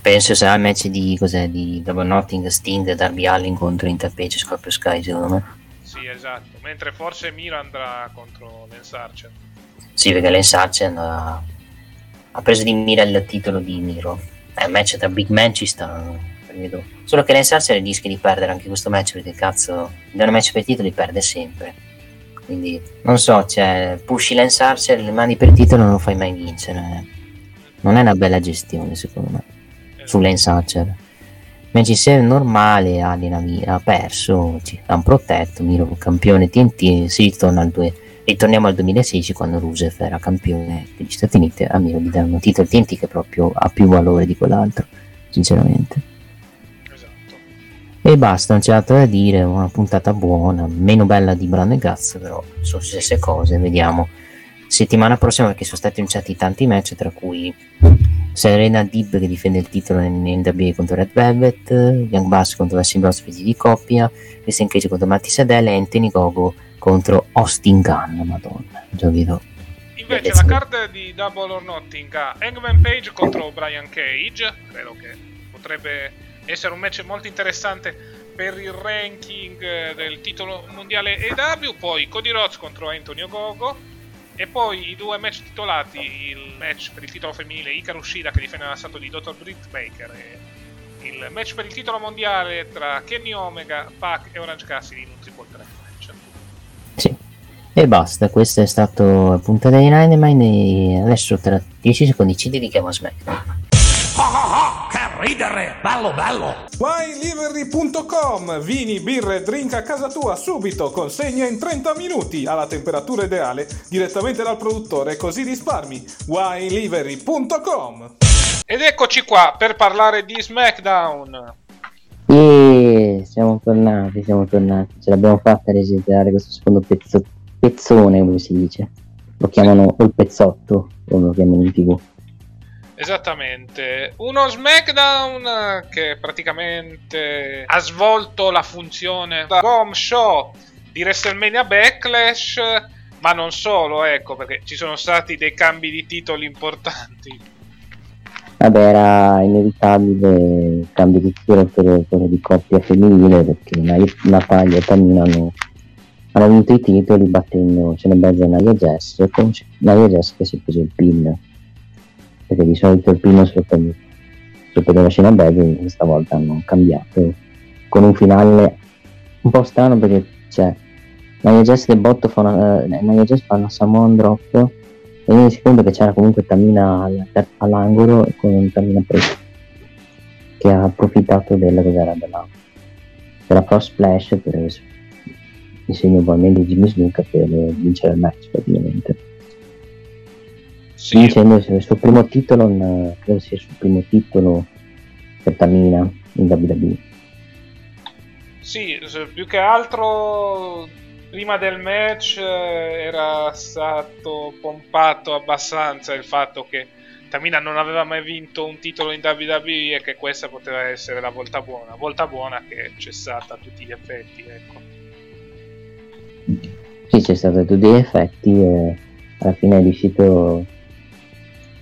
Penso sarà il match di, cos'è, di Double Notting, Sting e Darby Allin contro Page e Scorpio Sky, secondo me. Sì, esatto. Mentre forse Miro andrà contro Lance Archer. Sì, perché Lance Archer ha ha preso di mira il titolo di Miro. È un match tra big man ci sta, credo. Solo che Lance Archer rischia di perdere anche questo match perché cazzo, da un match per titoli perde sempre. Quindi non so, cioè, pushi Lance Archer, le mani per titolo non lo fai mai vincere. Non è una bella gestione secondo me. Su Lance Archer. Match in sé normale, Alien ha perso, ha un protetto, Miro campione TNT, si ritorna al 2 Ritorniamo al 2016 quando Rusev era campione degli Stati Uniti, a mio gli danno un titolo TNT che proprio ha più valore di quell'altro, sinceramente. Esatto. E basta, non c'è altro da dire, una puntata buona, meno bella di Brand e Guts, però sono stesse cose, vediamo. Settimana prossima perché sono stati annunciati tanti match, tra cui Serena Dib che difende il titolo in NWA contro Red Velvet, Young Bass contro Wrestling Bros di coppia, Christian Cage contro Matti Sadella e Anthony Gogo contro Austin Gunn, madonna, vedo. Invece la card di Double or Nothing ha Hangman Page contro Brian Cage, credo che potrebbe essere un match molto interessante per il ranking del titolo mondiale EW, poi Cody Rhodes contro Antonio Gogo e poi i due match titolati, il match per il titolo femminile Ikaru Ushida che difende l'assalto di Dr. Britt Baker e il match per il titolo mondiale tra Kenny Omega, Pac e Orange Cassidy in un triple threat. Sì. E basta, questo è stato il puntata di Dynamite e adesso tra 10 secondi ci dedichiamo a SmackDown. che ridere, bello bello! WineLivery.com Vini, birre, drink a casa tua subito, consegna in 30 minuti alla temperatura ideale direttamente dal produttore così risparmi. WineLivery.com Ed eccoci qua per parlare di SmackDown. E siamo tornati, siamo tornati. Ce l'abbiamo fatta a registrare questo secondo pezzo, pezzone, come si dice. Lo chiamano o il pezzotto, come lo chiamano in tv. Esattamente, uno SmackDown che praticamente ha svolto la funzione da home show di WrestleMania Backlash, ma non solo, ecco, perché ci sono stati dei cambi di titoli importanti. Vabbè, era inevitabile il cambio di titolo per quello di coppia femminile perché Natalia e Tamina hanno, hanno vinto i titoli battendo Cenebezza e Naya Jess, con Naya Jess che si è preso il pin. Perché di solito il primo sorprende, sorprendeva Baszler questa volta hanno cambiato con un finale un po' strano perché c'è Nia Jess del botto fa una, eh, Nia Jess fa una Samoan drop e mi secondo che c'era comunque Tamina all'angolo con Tamina preso che ha approfittato della, della, della Pro Splash per il segno probabilmente di Jimmy Snuka per vincere il match praticamente sì. dicendo il suo primo titolo in, credo sia il suo primo titolo per Tamina in WWE sì, più che altro prima del match eh, era stato pompato abbastanza il fatto che Tamina non aveva mai vinto un titolo in WWE e che questa poteva essere la volta buona, volta buona che c'è stata a tutti gli effetti, ecco. Sì, c'è stato a tutti gli effetti e alla fine è riuscito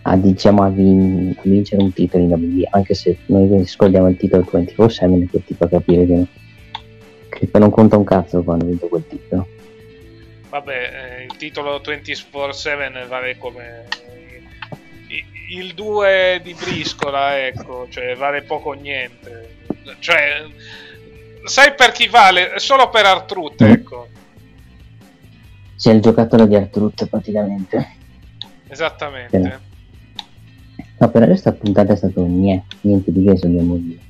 a, diciamo, a, vin- a vincere un titolo in WWE, anche se noi scordiamo il titolo 24-7 che ti fa capire che, che non conta un cazzo quando vinto quel titolo. Vabbè, eh, il titolo 24-7 vale come il 2 di briscola, ecco, cioè vale poco o niente. Cioè, sai per chi vale? Solo per Artrut, mm. ecco. C'è il giocatore di Artrut praticamente. Esattamente. No, per questa puntata è stato niente, niente di che dobbiamo dire.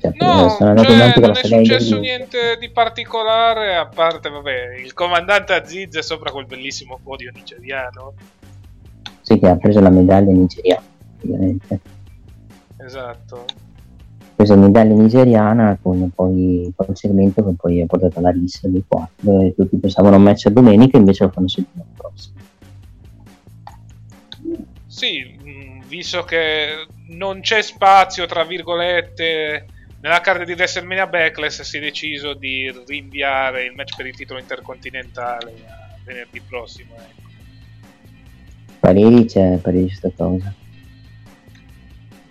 Cioè, no, cioè, non è successo niente di particolare, a parte, vabbè, il comandante Aziz è sopra quel bellissimo podio nigeriano. Sì, che ha preso la medaglia nigeriana, ovviamente. Esatto. Ha preso la medaglia nigeriana con poi con il segmento che poi ha portato alla rissa di 4 e tutti pensavano un match a domenica invece lo fanno settimana prossima. Sì, visto che non c'è spazio, tra virgolette, nella carta di WrestleMania Backlash si è deciso di rinviare il match per il titolo intercontinentale a venerdì prossimo. Ecco. Pareri c'è, pareri su questa cosa.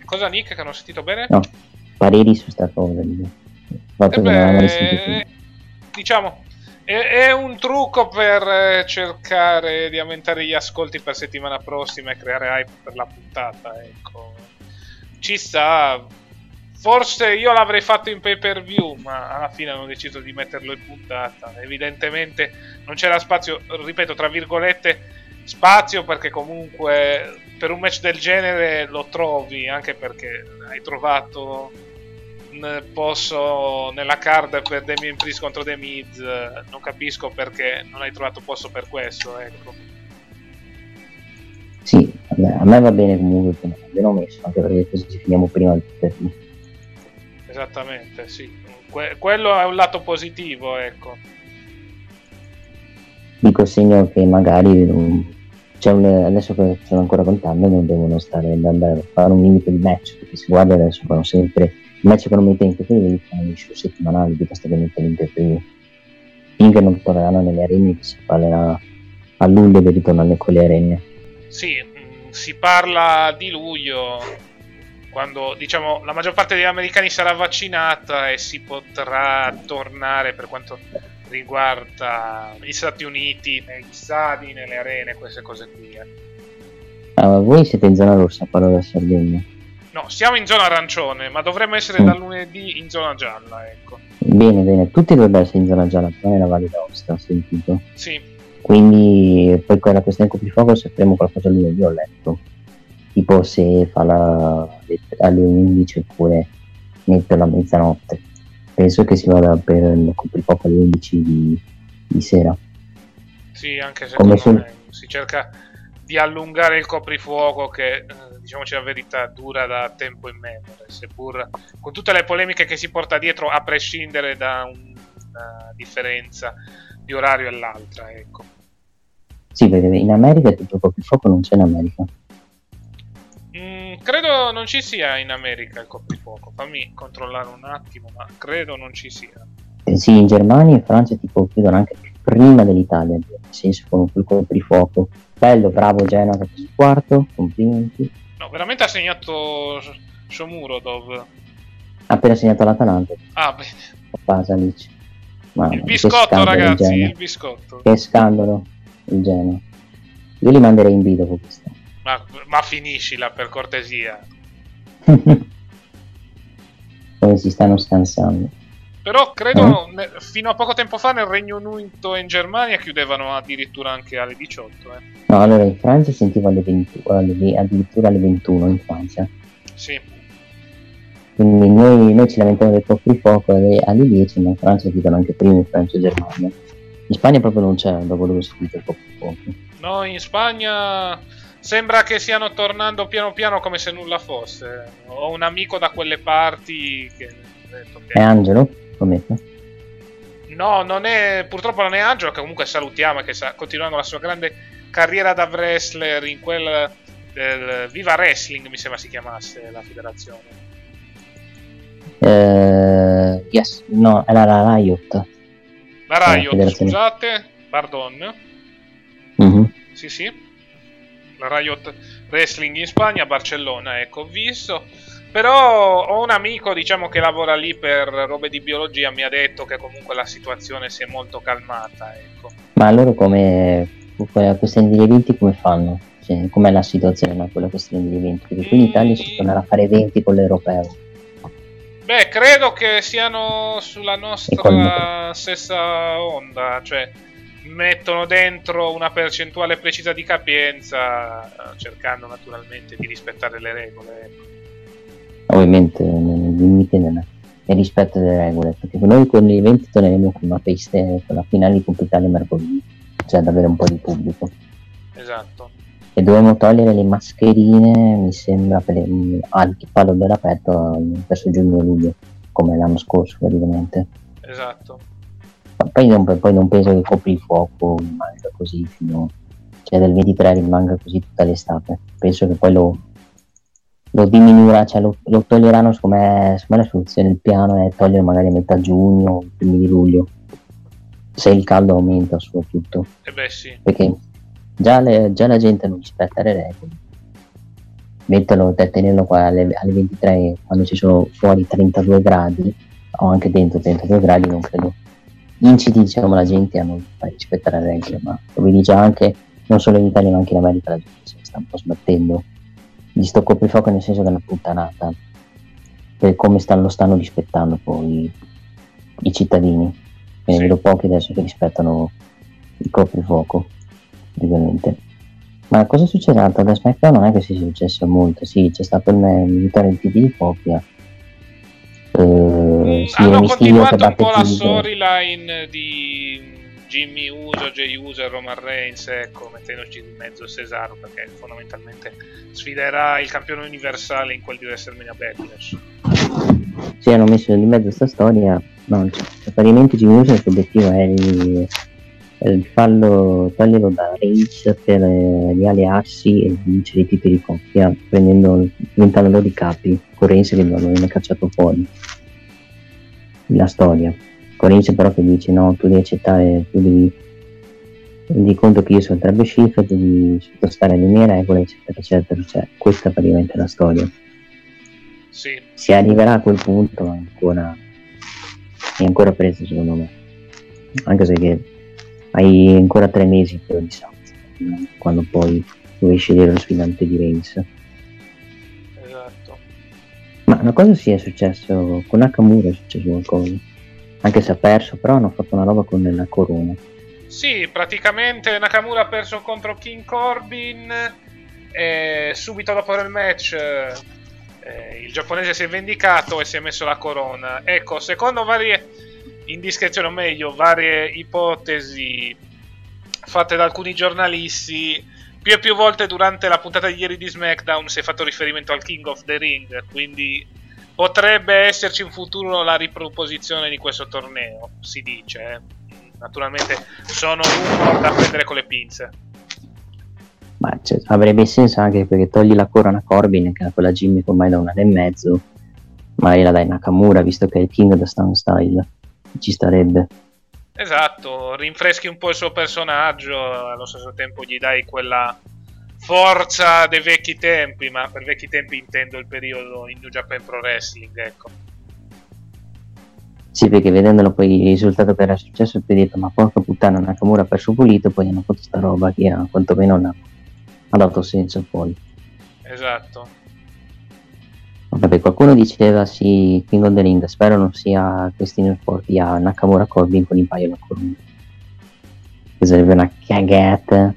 Cosa Nick che non ho sentito bene? No, pareri su questa cosa. Eh beh, diciamo, è, un trucco per eh, cercare di aumentare gli ascolti per settimana prossima e creare hype per la puntata. Ecco. Ci sta. Forse io l'avrei fatto in pay per view, ma alla fine hanno deciso di metterlo in puntata. Evidentemente non c'era spazio, ripeto, tra virgolette, spazio perché comunque per un match del genere lo trovi, anche perché hai trovato posto nella card per Damien Priest contro The Miz. Non capisco perché non hai trovato posto per questo ecco. Sì a me va bene comunque che l'abbiano messo anche perché così finiamo prima del esattamente sì. Que- quello è un lato positivo ecco. Dico segno che magari un, un, adesso che stanno ancora contando non devono stare andando a fare un limite di match perché si guarda adesso fanno sempre match economicamente incompetitivi fanno show settimanali di questa ovviamente l'interview finché non torneranno nelle arene che si parlerà a luglio del ritorno con le arene. Sì mm, si parla di luglio quando diciamo la maggior parte degli americani sarà vaccinata e si potrà tornare per quanto riguarda gli Stati Uniti negli stadi, nelle arene, queste cose qui. Eh. Ah, voi siete in zona rossa, parlo da Sardegna. No, siamo in zona arancione, ma dovremmo essere mm. da lunedì in zona gialla, ecco. Bene, bene, tutti dovrebbero essere in zona gialla, però nella Valle d'Aosta, ho sentito. Sì. Quindi poi quella questione coprifuoco sapremo qualcosa lunedì, ho letto. Tipo se fa la, alle 11 oppure mette la mezzanotte. Penso che si vada per il coprifuoco alle 11 di, di sera. Sì, anche se Come sul... si cerca di allungare il coprifuoco che, eh, diciamoci la verità, dura da tempo immemore, seppur con tutte le polemiche che si porta dietro, a prescindere da una differenza di orario all'altra, ecco. Sì, perché in America il coprifuoco non c'è in America. Credo non ci sia in America il coprifuoco. Fammi controllare un attimo, ma credo non ci sia. Eh, sì, in Germania e Francia tipo chiudono anche prima dell'Italia, nel senso con il coprifuoco. Bello, bravo Genoa che quarto, complimenti. No, veramente ha segnato Shomurodov. Ha appena segnato l'Atalanta. Ah, bene. Pasalic. Ma il biscotto, ragazzi, il, il biscotto. Che scandalo il Genoa. Io li manderei in B dopo questo. Ma, ma finiscila per cortesia. Come si stanno scansando. Però credo eh? ne, fino a poco tempo fa nel Regno Unito e in Germania chiudevano addirittura anche alle 18. Eh. No, allora in Francia sentivo alle 20, alle, addirittura alle 21 in Francia. Sì. Quindi noi, noi ci lamentiamo del coprifuoco alle, alle 10, ma in Francia chiudono anche prima in Francia e Germania. In Spagna proprio non c'è dopo dove si chiude il coprifuoco. No, in Spagna sembra che stiano tornando piano piano come se nulla fosse. Ho un amico da quelle parti che... È Angelo? Prometto. No, non è, purtroppo non è Angelo, che comunque salutiamo che sta continuando la sua grande carriera da wrestler in quel del Viva Wrestling, mi sembra si chiamasse la federazione. Uh, yes, no, era la Riot. La Riot, la scusate, pardon. Mm-hmm. Sì, sì. La Riot Wrestling in Spagna, Barcellona, ecco, ho visto. Però ho un amico, diciamo, che lavora lì per robe di biologia, mi ha detto che comunque la situazione si è molto calmata, ecco. Ma loro come questione di eventi come fanno? Cioè, com'è la situazione con la questione di eventi? Perché qui in Italia si tornerà a fare eventi con l'europeo. Beh, credo che siano sulla nostra stessa onda, cioè mettono dentro una percentuale precisa di capienza, cercando naturalmente di rispettare le regole. Ecco ovviamente nel limite nel, nel rispetto delle regole, perché noi con gli eventi torneremo con una festa, con la finale di Italia mercoledì, cioè ad avere un po' di pubblico. Esatto. E dovremmo togliere le mascherine, mi sembra, per al palo dell'aperto verso giugno-luglio, come l'anno scorso praticamente. Esatto. Poi non, poi non penso che copri il fuoco rimanga così fino cioè del 23 rimanga così tutta l'estate. Penso che poi lo, lo diminuirà, cioè lo, lo toglieranno secondo la soluzione, il piano è togliere magari a metà giugno, primi di luglio, se il caldo aumenta soprattutto. Eh beh sì. Perché già, le, già la gente non rispetta le regole. Metterlo, tenerlo qua alle, alle 23 quando ci sono fuori 32 gradi o anche dentro 32 gradi non credo inciti diciamo la gente a non rispettare le regole ma vedi già anche non solo in Italia ma anche in America la gente si sta un po' sbattendo di sto coprifuoco nel senso che è una puttanata per come stanno, lo stanno rispettando poi i cittadini. Sì. vedo pochi adesso che rispettano il coprifuoco ovviamente ma cosa succede altro da SmackDown non è che sia successo molto. Sì c'è stato il militare il PD di coppia uh, mm, sì, hanno continuato un po' la storyline di Jimmy Uso, Jay Uso e Roman Reigns, ecco, mettendoci in mezzo Cesaro perché fondamentalmente sfiderà il campione universale in quel di WrestleMania Backlash. Sì, hanno messo in mezzo questa storia, no, cioè, praticamente Jimmy Uso il suo obiettivo è il, il farlo, toglierlo da Reigns per eh, riallearsi e vincere i titoli di coppia, prendendo, diventando loro i capi, con Reigns che non viene cacciato fuori. La storia Corinzi però che dice no, tu devi accettare, tu devi rendi conto che io sono tre cifre, devi sottostare alle mie regole, eccetera, eccetera. Cioè, questa è praticamente la storia. Sì. Si arriverà a quel punto ancora, è ancora preso secondo me. Anche se che hai ancora tre mesi per di salto, quando poi dovevi scegliere lo sfidante di Reigns. Esatto. Ma una cosa sì è successo, con Nakamura è successo qualcosa anche se ha perso, però hanno fatto una roba con la corona. Sì, praticamente Nakamura ha perso contro King Corbin e subito dopo il match eh, il giapponese si è vendicato e si è messo la corona. Ecco, secondo varie indiscrezioni, o meglio, varie ipotesi fatte da alcuni giornalisti, più e più volte durante la puntata di ieri di SmackDown si è fatto riferimento al King of the Ring, quindi potrebbe esserci in futuro la riproposizione di questo torneo, si dice. Eh. Naturalmente sono rumor da prendere con le pinze. Ma cioè, avrebbe senso anche perché togli la corona Corbin, che è quella Jimmy ormai da un anno e mezzo, magari la dai Nakamura, visto che è il King of the Stone Style, ci starebbe. Esatto, rinfreschi un po' il suo personaggio, allo stesso tempo gli dai quella forza dei vecchi tempi, ma per vecchi tempi intendo il periodo in New Japan Pro Wrestling, ecco. Sì, perché vedendolo poi il risultato che era successo, ti hai detto, ma porca puttana, Nakamura ha perso pulito, poi hanno fatto sta roba che quantomeno ha, ha dato senso poi. Esatto. Vabbè, qualcuno diceva sì, King of the Ring, spero non sia Christine Forti a Nakamura Corbin con il paio da corona. Che sarebbe una cagata.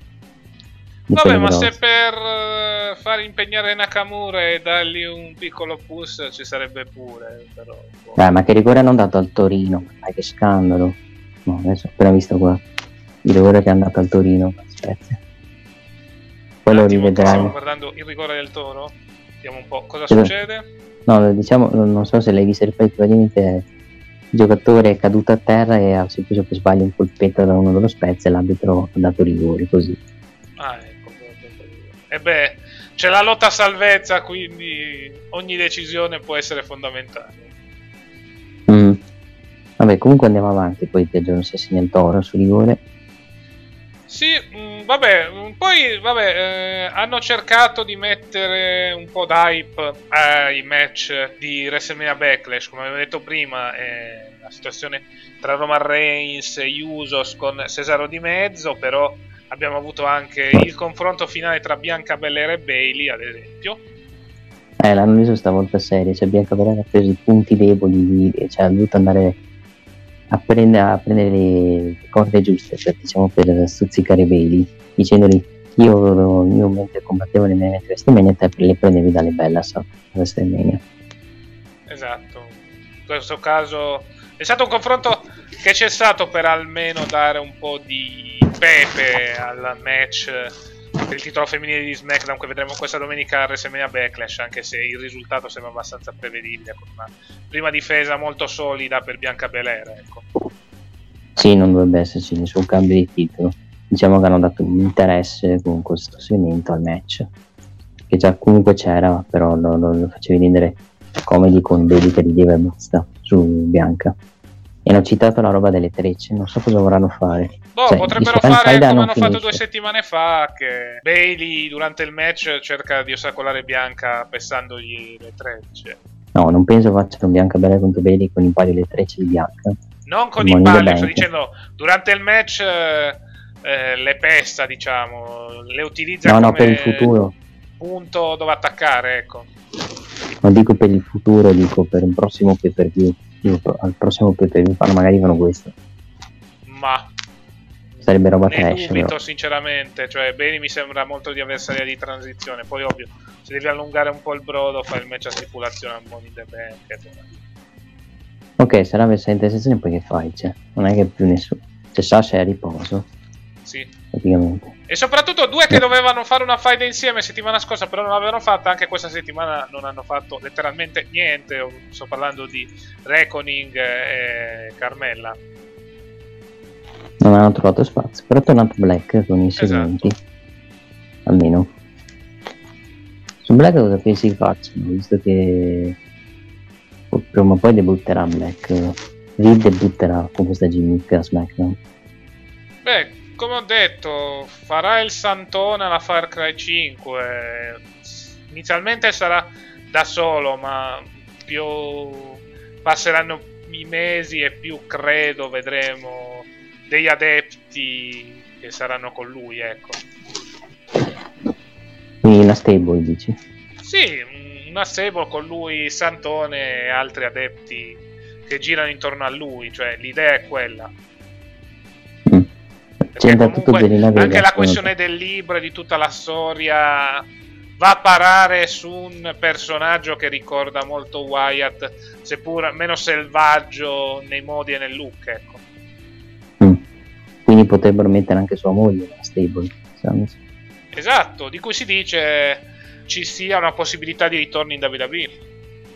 Vabbè, ma se per uh, far impegnare Nakamura e dargli un piccolo push ci sarebbe pure, però... Boh. Dai, ma che rigore hanno dato al Torino? Dai, che scandalo. No, adesso ho appena visto qua. Il rigore che è andato al Torino. Aspetta. Poi lo rivedrai. Stiamo guardando il rigore del Toro? Vediamo un po' cosa succede. No, diciamo, non so se l'hai visto il praticamente il giocatore è caduto a terra e ha preso per sbaglio un colpetto da uno dello Spezia e l'arbitro ha dato rigore così. Ah, ecco. E beh, c'è la lotta a salvezza, quindi ogni decisione può essere fondamentale. Mm. Vabbè, comunque andiamo avanti, poi ti aggiorno se segna il toro su rigore. Sì, mh, mm, vabbè, mm, poi vabbè, eh, hanno cercato di mettere un po' d'hype ai match di WrestleMania Backlash, come avevo detto prima, eh, la situazione tra Roman Reigns e Usos con Cesaro di mezzo, però abbiamo avuto anche il confronto finale tra Bianca Belair e Bailey, ad esempio. Eh, l'hanno reso stavolta serie, cioè Bianca Belair ha preso i punti deboli, cioè ha dovuto andare a, prende, a prendere le corde giuste, cioè diciamo per stuzzicare Bailey, dicendogli io, io mentre combattevo nelle mie WrestleMania te le prendevi dalle Bellas a WrestleMania. Esatto, in questo caso è stato un confronto che c'è stato per almeno dare un po' di pepe al match per il titolo femminile di SmackDown che vedremo questa domenica a WrestleMania Backlash, anche se il risultato sembra abbastanza prevedibile, con una prima difesa molto solida per Bianca Belair. Ecco. Sì, non dovrebbe esserci nessun cambio di titolo. Diciamo che hanno dato un interesse con questo segmento al match, che già comunque c'era, però lo, lo, lo facevi rendere comedy con che rideva e basta su Bianca. E hanno citato la roba delle trecce, non so cosa vorranno fare. Boh, cioè, potrebbero fare come hanno finisce. fatto due settimane fa, che Bailey durante il match cerca di ostacolare Bianca pestandogli le trecce. No, non penso facciano Bianca bella contro Bailey con i pali le trecce di Bianca. Non con i pali, sto dicendo, durante il match eh, le pesta, diciamo, le utilizza no, no, per il futuro. punto dove attaccare, ecco. Non dico per il futuro, dico per un prossimo pay per view al prossimo PPV fanno magari fanno questo. Ma sarebbe roba ne trash. dubito però. sinceramente, cioè Beni mi sembra molto di avversaria di transizione, poi ovvio, se devi allungare un po' il brodo fai il match a stipulazione al Money the Bank. Ok, sarà avversaria di transizione poi che fai? Cioè, non è che più nessuno. Cioè Sasha è a riposo. Sì. Praticamente. E soprattutto due che dovevano fare una fight insieme settimana scorsa, però non l'avevano fatta, anche questa settimana non hanno fatto letteralmente niente. Sto parlando di Reckoning e Carmella. Non hanno trovato spazio, però è tornato Black con i segmenti. Esatto. Almeno. Su Black cosa pensi che facciano? Visto che prima o poi debutterà Black. Reed debutterà con questa gimmick a SmackDown. Beh, come ho detto, farà il Santone alla Far Cry 5. Inizialmente sarà da solo, ma più passeranno i mesi e più credo vedremo degli adepti che saranno con lui, ecco. Quindi una stable, dici? Sì, una stable con lui, Santone e altri adepti che girano intorno a lui, cioè l'idea è quella. C'entra tutto Vega, anche la questione del libro e di tutta la storia va a parare su un personaggio che ricorda molto Wyatt, seppur meno selvaggio nei modi e nel look, ecco. Mm. Quindi potrebbero mettere anche sua moglie nella stable. Esatto, di cui si dice ci sia una possibilità di ritorno in WWE.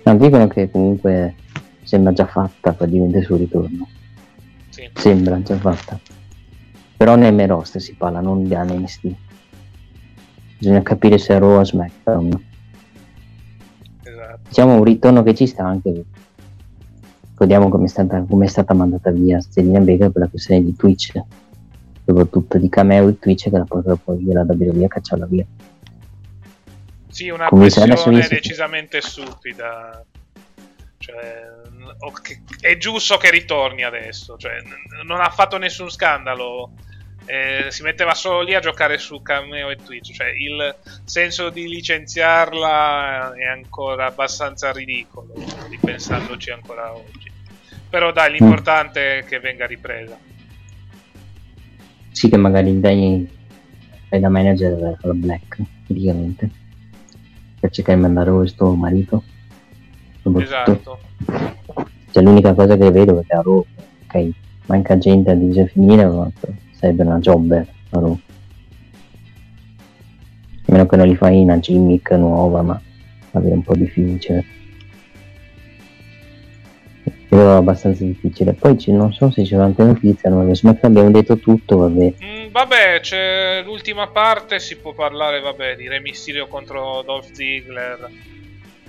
No, dicono che comunque sembra già fatta praticamente il suo ritorno. Sì. Sembra già fatta. Però nel main roster si parla, non di NXT. Bisogna capire se è Raw o SmackDown. Esatto. Diciamo un ritorno che ci sta anche. Ricordiamo come è stata, come è stata mandata via Zelina Vega per la questione di Twitch. Soprattutto di cameo di Twitch che la porta poi via la WWE a cacciarla via. Sì, una Come si- decisamente stupida. Cioè, è giusto che ritorni adesso. Cioè, non ha fatto nessun scandalo. Eh, si metteva solo lì a giocare su Cameo e Twitch. Cioè, il senso di licenziarla è ancora abbastanza ridicolo, ripensandoci ancora oggi. Però dai, l'importante è che venga ripresa. Sì che magari dai, dai da manager alla Black, praticamente. Per cercare di mandare questo marito. Esatto. Cioè l'unica cosa che vedo è che a Raw, ok, manca gente a divisione femminile, ma sarebbe una jobber a Raw. A meno che non li fai una gimmick nuova, ma la vedo un po' difficile. Vedo abbastanza difficile. Poi ci- non so se c'è un'altra notizia, no? SmackDown abbiamo detto tutto, vabbè. Mm, vabbè, c'è l'ultima parte, si può parlare, vabbè, di Re Mysterio contro Dolph Ziggler.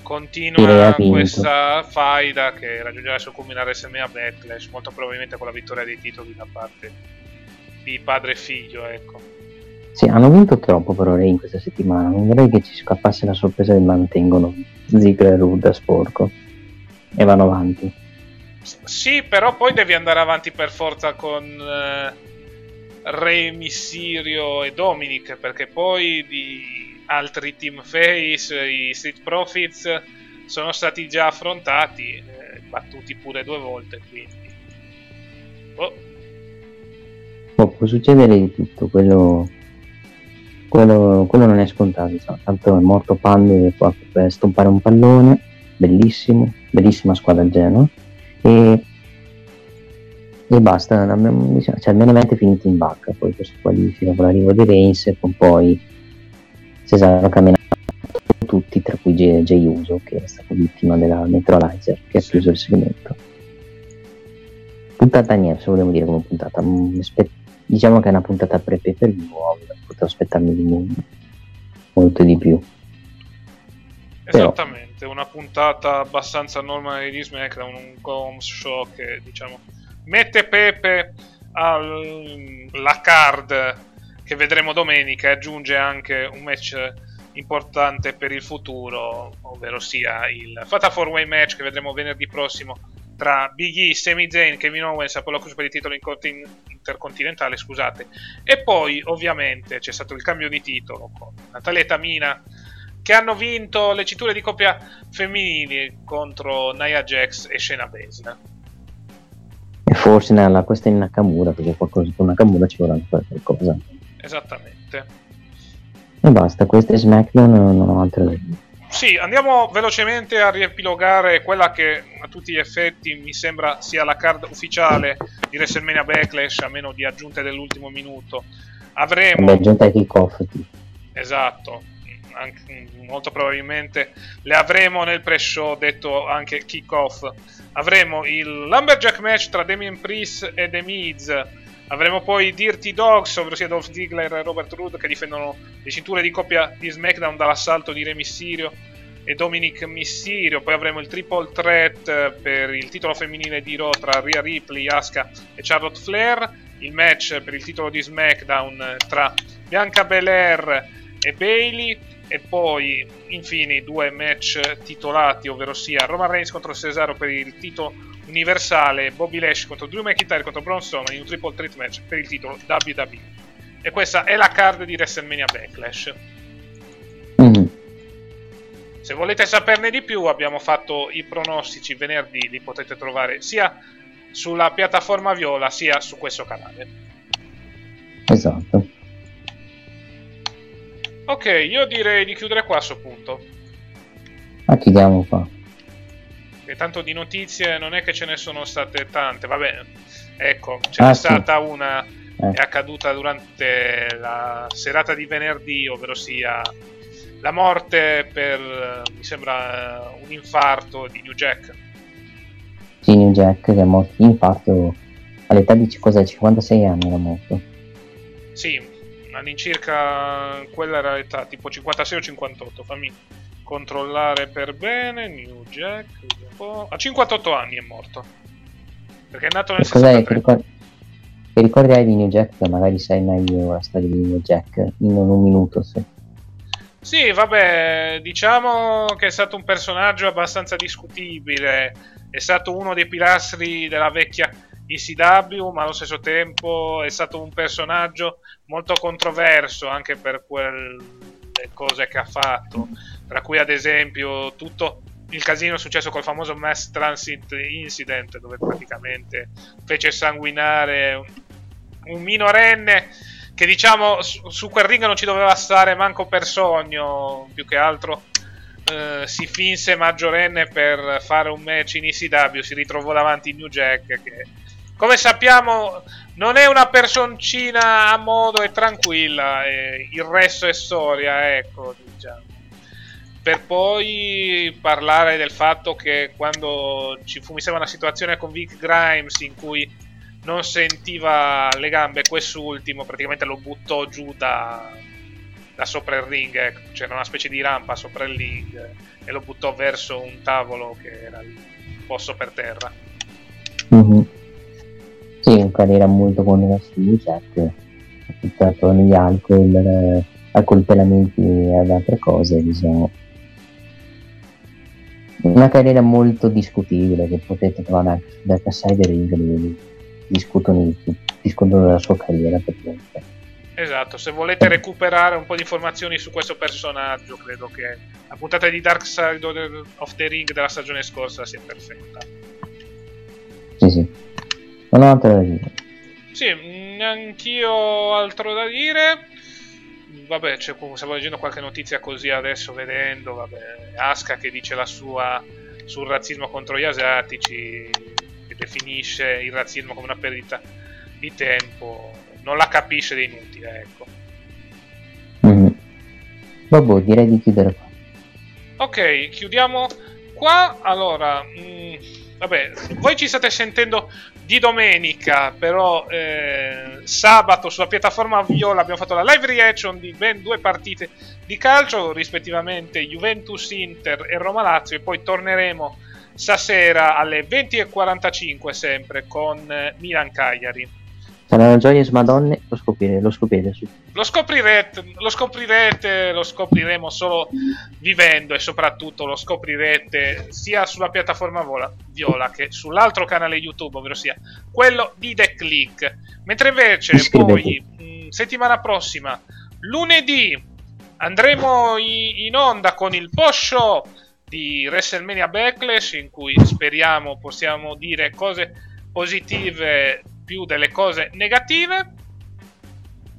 Continua questa faida che raggiungerà il suo culmine a Backlash, molto probabilmente con la vittoria dei titoli da parte di padre e figlio, ecco. Sì, hanno vinto troppo però Ray in questa settimana. Non vorrei che ci scappasse la sorpresa che mantengono Ziggler e Rude a sporco. E vanno avanti. Sì, però poi devi andare avanti per forza con eh, Re Mysterio e Dominic, perché poi di altri team face, i Street Profits, sono stati già affrontati, eh, battuti pure due volte, quindi... Boh, Boh, può succedere di tutto, quello, quello, quello non è scontato. insomma. Tanto è morto Pandi qua per stompare un pallone, bellissimo, bellissima squadra Genoa. E, e basta, abbiamo- diciamo, cioè, è finito in bacca, poi questo qualifica con l'arrivo di Reigns e con poi si saranno camminato tutti, tra cui Jay, Uso, che è stato vittima della neutralizer, che ha chiuso il segmento. Puntata niente, se vogliamo dire come puntata. mm, aspe- diciamo che è una puntata pre pay per view, potevo aspettarmi di mo- molto di più. Però- Esattamente, una puntata abbastanza normale di SmackDown, un home show che diciamo mette Pepe alla card che vedremo domenica e aggiunge anche un match importante per il futuro, ovvero sia il Fatal 4-Way match che vedremo venerdì prossimo tra Big E, Sami Zayn, Kevin Owens Apollo Crews per il titolo in- intercontinentale, scusate. E poi ovviamente c'è stato il cambio di titolo con Natalia e Tamina che hanno vinto le cinture di coppia femminili contro Nia Jax e Shayna Baszler. E forse nella questa in Nakamura, perché qualcosa con Nakamura ci vorrà fare qualcosa. Esattamente. E basta, questa è SmackDown, non ho altre da dire. Sì, andiamo velocemente a riepilogare quella che a tutti gli effetti mi sembra sia la card ufficiale di WrestleMania Backlash, a meno di aggiunte dell'ultimo minuto. Avremo Vabbè, giunta ai kick-off. Esatto, anche- molto probabilmente le avremo nel pre-show, detto anche kick-off. Avremo il Lumberjack match tra Damien Priest e The Miz. Avremo poi Dirty Dogs, ovvero sia Dolph Ziggler e Robert Roode che difendono le cinture di coppia di SmackDown dall'assalto di Re Mysterio e Dominic Mysterio. Poi avremo il triple threat eh, per il titolo femminile di Raw tra Rhea Ripley, Asuka e Charlotte Flair. Il match per il titolo di SmackDown eh, tra Bianca Belair e Bailey. E poi, infine, i due match titolati, ovvero sia Roman Reigns contro Cesaro per il titolo universale, Bobby Lash contro Drew McIntyre contro Braun Strowman in un triple threat match per il titolo WWE. E questa è la card di WrestleMania Backlash. Mhm. Se volete saperne di più, abbiamo fatto i pronostici venerdì, li potete trovare sia sulla piattaforma Viola sia su questo canale. Esatto. Ok, io direi di chiudere qua a questo punto. Ma chiudiamo qua. E tanto di notizie non è che ce ne sono state tante, vabbè. Ecco, ce Ah, n'è sì. stata una Eh. è accaduta durante la serata di venerdì, ovvero sia la morte per, eh, mi sembra, un infarto di New Jack. Sì, New Jack che è morto di infarto all'età di cos'è, 56 anni era morto. Sì, all'incirca quella era l'età, tipo 56 o 58, fammi controllare per bene, New Jack, a 58 anni è morto. Perché è nato nel E cos'è che 63. ricordi, che ricordi hai di New Jack? Che magari sai meglio la storia di New Jack in un minuto. Sì. Sì, vabbè, diciamo che è stato un personaggio abbastanza discutibile, è stato uno dei pilastri della vecchia ECW, ma allo stesso tempo è stato un personaggio molto controverso anche per quelle cose che ha fatto, tra cui ad esempio tutto il casino successo col famoso Mass Transit Incident, dove praticamente fece sanguinare un, minorenne che diciamo su, quel ring non ci doveva stare manco per sogno, più che altro eh, si finse maggiorenne per fare un match in ECW, si ritrovò davanti New Jack che come sappiamo non è una personcina a modo e tranquilla, e il resto è storia, ecco, diciamo. Per poi parlare del fatto che quando ci fu, mi sembra una situazione con Vic Grimes in cui non sentiva le gambe, quest'ultimo praticamente lo buttò giù da, da sopra il ring, ecco. c'era una specie di rampa sopra il ring e lo buttò verso un tavolo che era lì, posto per terra. Mhm. Carriera molto controversa di New Jack, ha buttato negli alcol, eh, accoltellamenti e ad altre cose, diciamo. Una carriera molto discutibile che potete trovare anche su Dark Side Ring discutono, discutono della sua carriera praticamente. Esatto, se volete recuperare un po' di informazioni su questo personaggio, credo che la puntata di Dark Side of the Ring della stagione scorsa sia perfetta. Sì, sì. Non ho altro da dire. Sì, mm, anch'io ho altro da dire. Vabbè, stavo leggendo qualche notizia così adesso vedendo, vabbè, Aska che dice la sua sul razzismo contro gli asiatici, che definisce il razzismo come una perdita di tempo, non la capisce ed è inutile, ecco. Mhm. Vabbè, direi di chiudere qua. Ok, chiudiamo qua. Allora, mm, vabbè, voi ci state sentendo di domenica, però eh, sabato sulla piattaforma Viola abbiamo fatto la live reaction di ben due partite di calcio, rispettivamente Juventus Inter e Roma Lazio, e poi torneremo stasera alle 20.45 sempre con eh, Milan Cagliari. Saranno gioie smadonne, lo scoprirete, lo scoprirete. Lo scoprirete, lo scoprirete, lo scopriremo solo vivendo e soprattutto lo scoprirete sia sulla piattaforma Vola- Viola che sull'altro canale YouTube, ovvero sia quello di The Click. Mentre invece Iscrivetevi. poi mh, settimana prossima, lunedì, andremo i- in onda con il post show di WrestleMania Backlash in cui speriamo possiamo dire cose positive più delle cose negative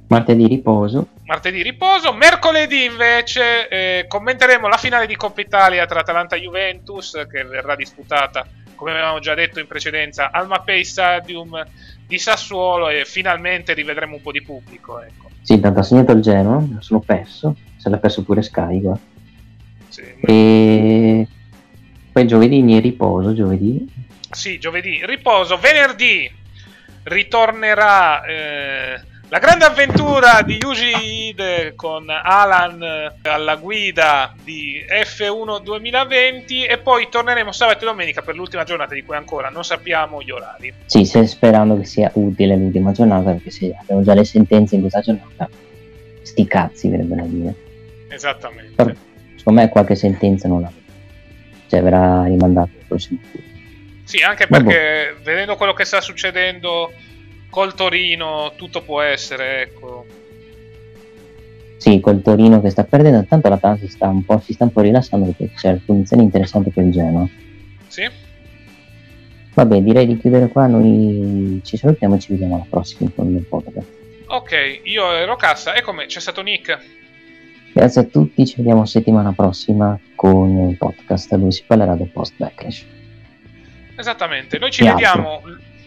Martedì riposo. martedì riposo. Mercoledì invece eh, commenteremo la finale di Coppa Italia tra Atalanta e Juventus che verrà disputata, come avevamo già detto in precedenza, al Mapei Stadium di Sassuolo e finalmente rivedremo un po' di pubblico. Ecco. Sì, intanto ha segnato il Genoa, me lo sono perso. Se l'ha perso pure Sky. Sì, E poi giovedì in riposo, giovedì. sì, giovedì riposo. Venerdì ritornerà eh, la grande avventura di Yuji Ide con Alan eh, alla guida di F1 2020 e poi torneremo sabato e domenica per l'ultima giornata di cui ancora non sappiamo gli orari. Sì, sperando che sia utile l'ultima giornata, perché se abbiamo già le sentenze in questa giornata, sti cazzi verrebbe da dire. Esattamente. Però, secondo me qualche sentenza non la Cioè verrà rimandata il prossimo turno. Sì, anche perché vedendo quello che sta succedendo col Torino, tutto può essere, ecco. Sì, col Torino che sta perdendo, tanto l'Atalanta si sta un po', si sta un po' rilassando perché c'è una posizione interessante per il Genoa. Sì? Vabbè, direi di chiudere qua, noi ci salutiamo e ci vediamo alla prossima con il podcast. Ok, io ero Cassa e come c'è stato Nick? Grazie a tutti, ci vediamo settimana prossima con il podcast dove si parlerà del post backlash Esattamente, noi ci E vediamo...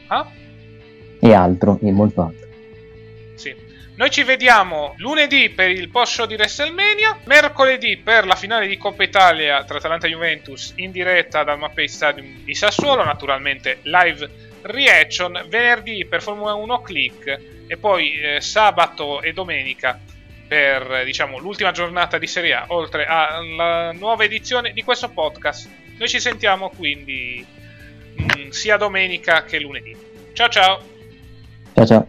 Ah? e altro, e molto altro. Noi ci vediamo lunedì per il post show di WrestleMania, mercoledì per la finale di Coppa Italia tra Atalanta e Juventus in diretta dal Mappei Stadium di Sassuolo, naturalmente live reaction, venerdì per Formula 1 Click e poi eh, sabato e domenica per diciamo, l'ultima giornata di Serie A, oltre alla nuova edizione di questo podcast. Noi ci sentiamo quindi mm, sia domenica che lunedì. Ciao ciao! Ciao ciao!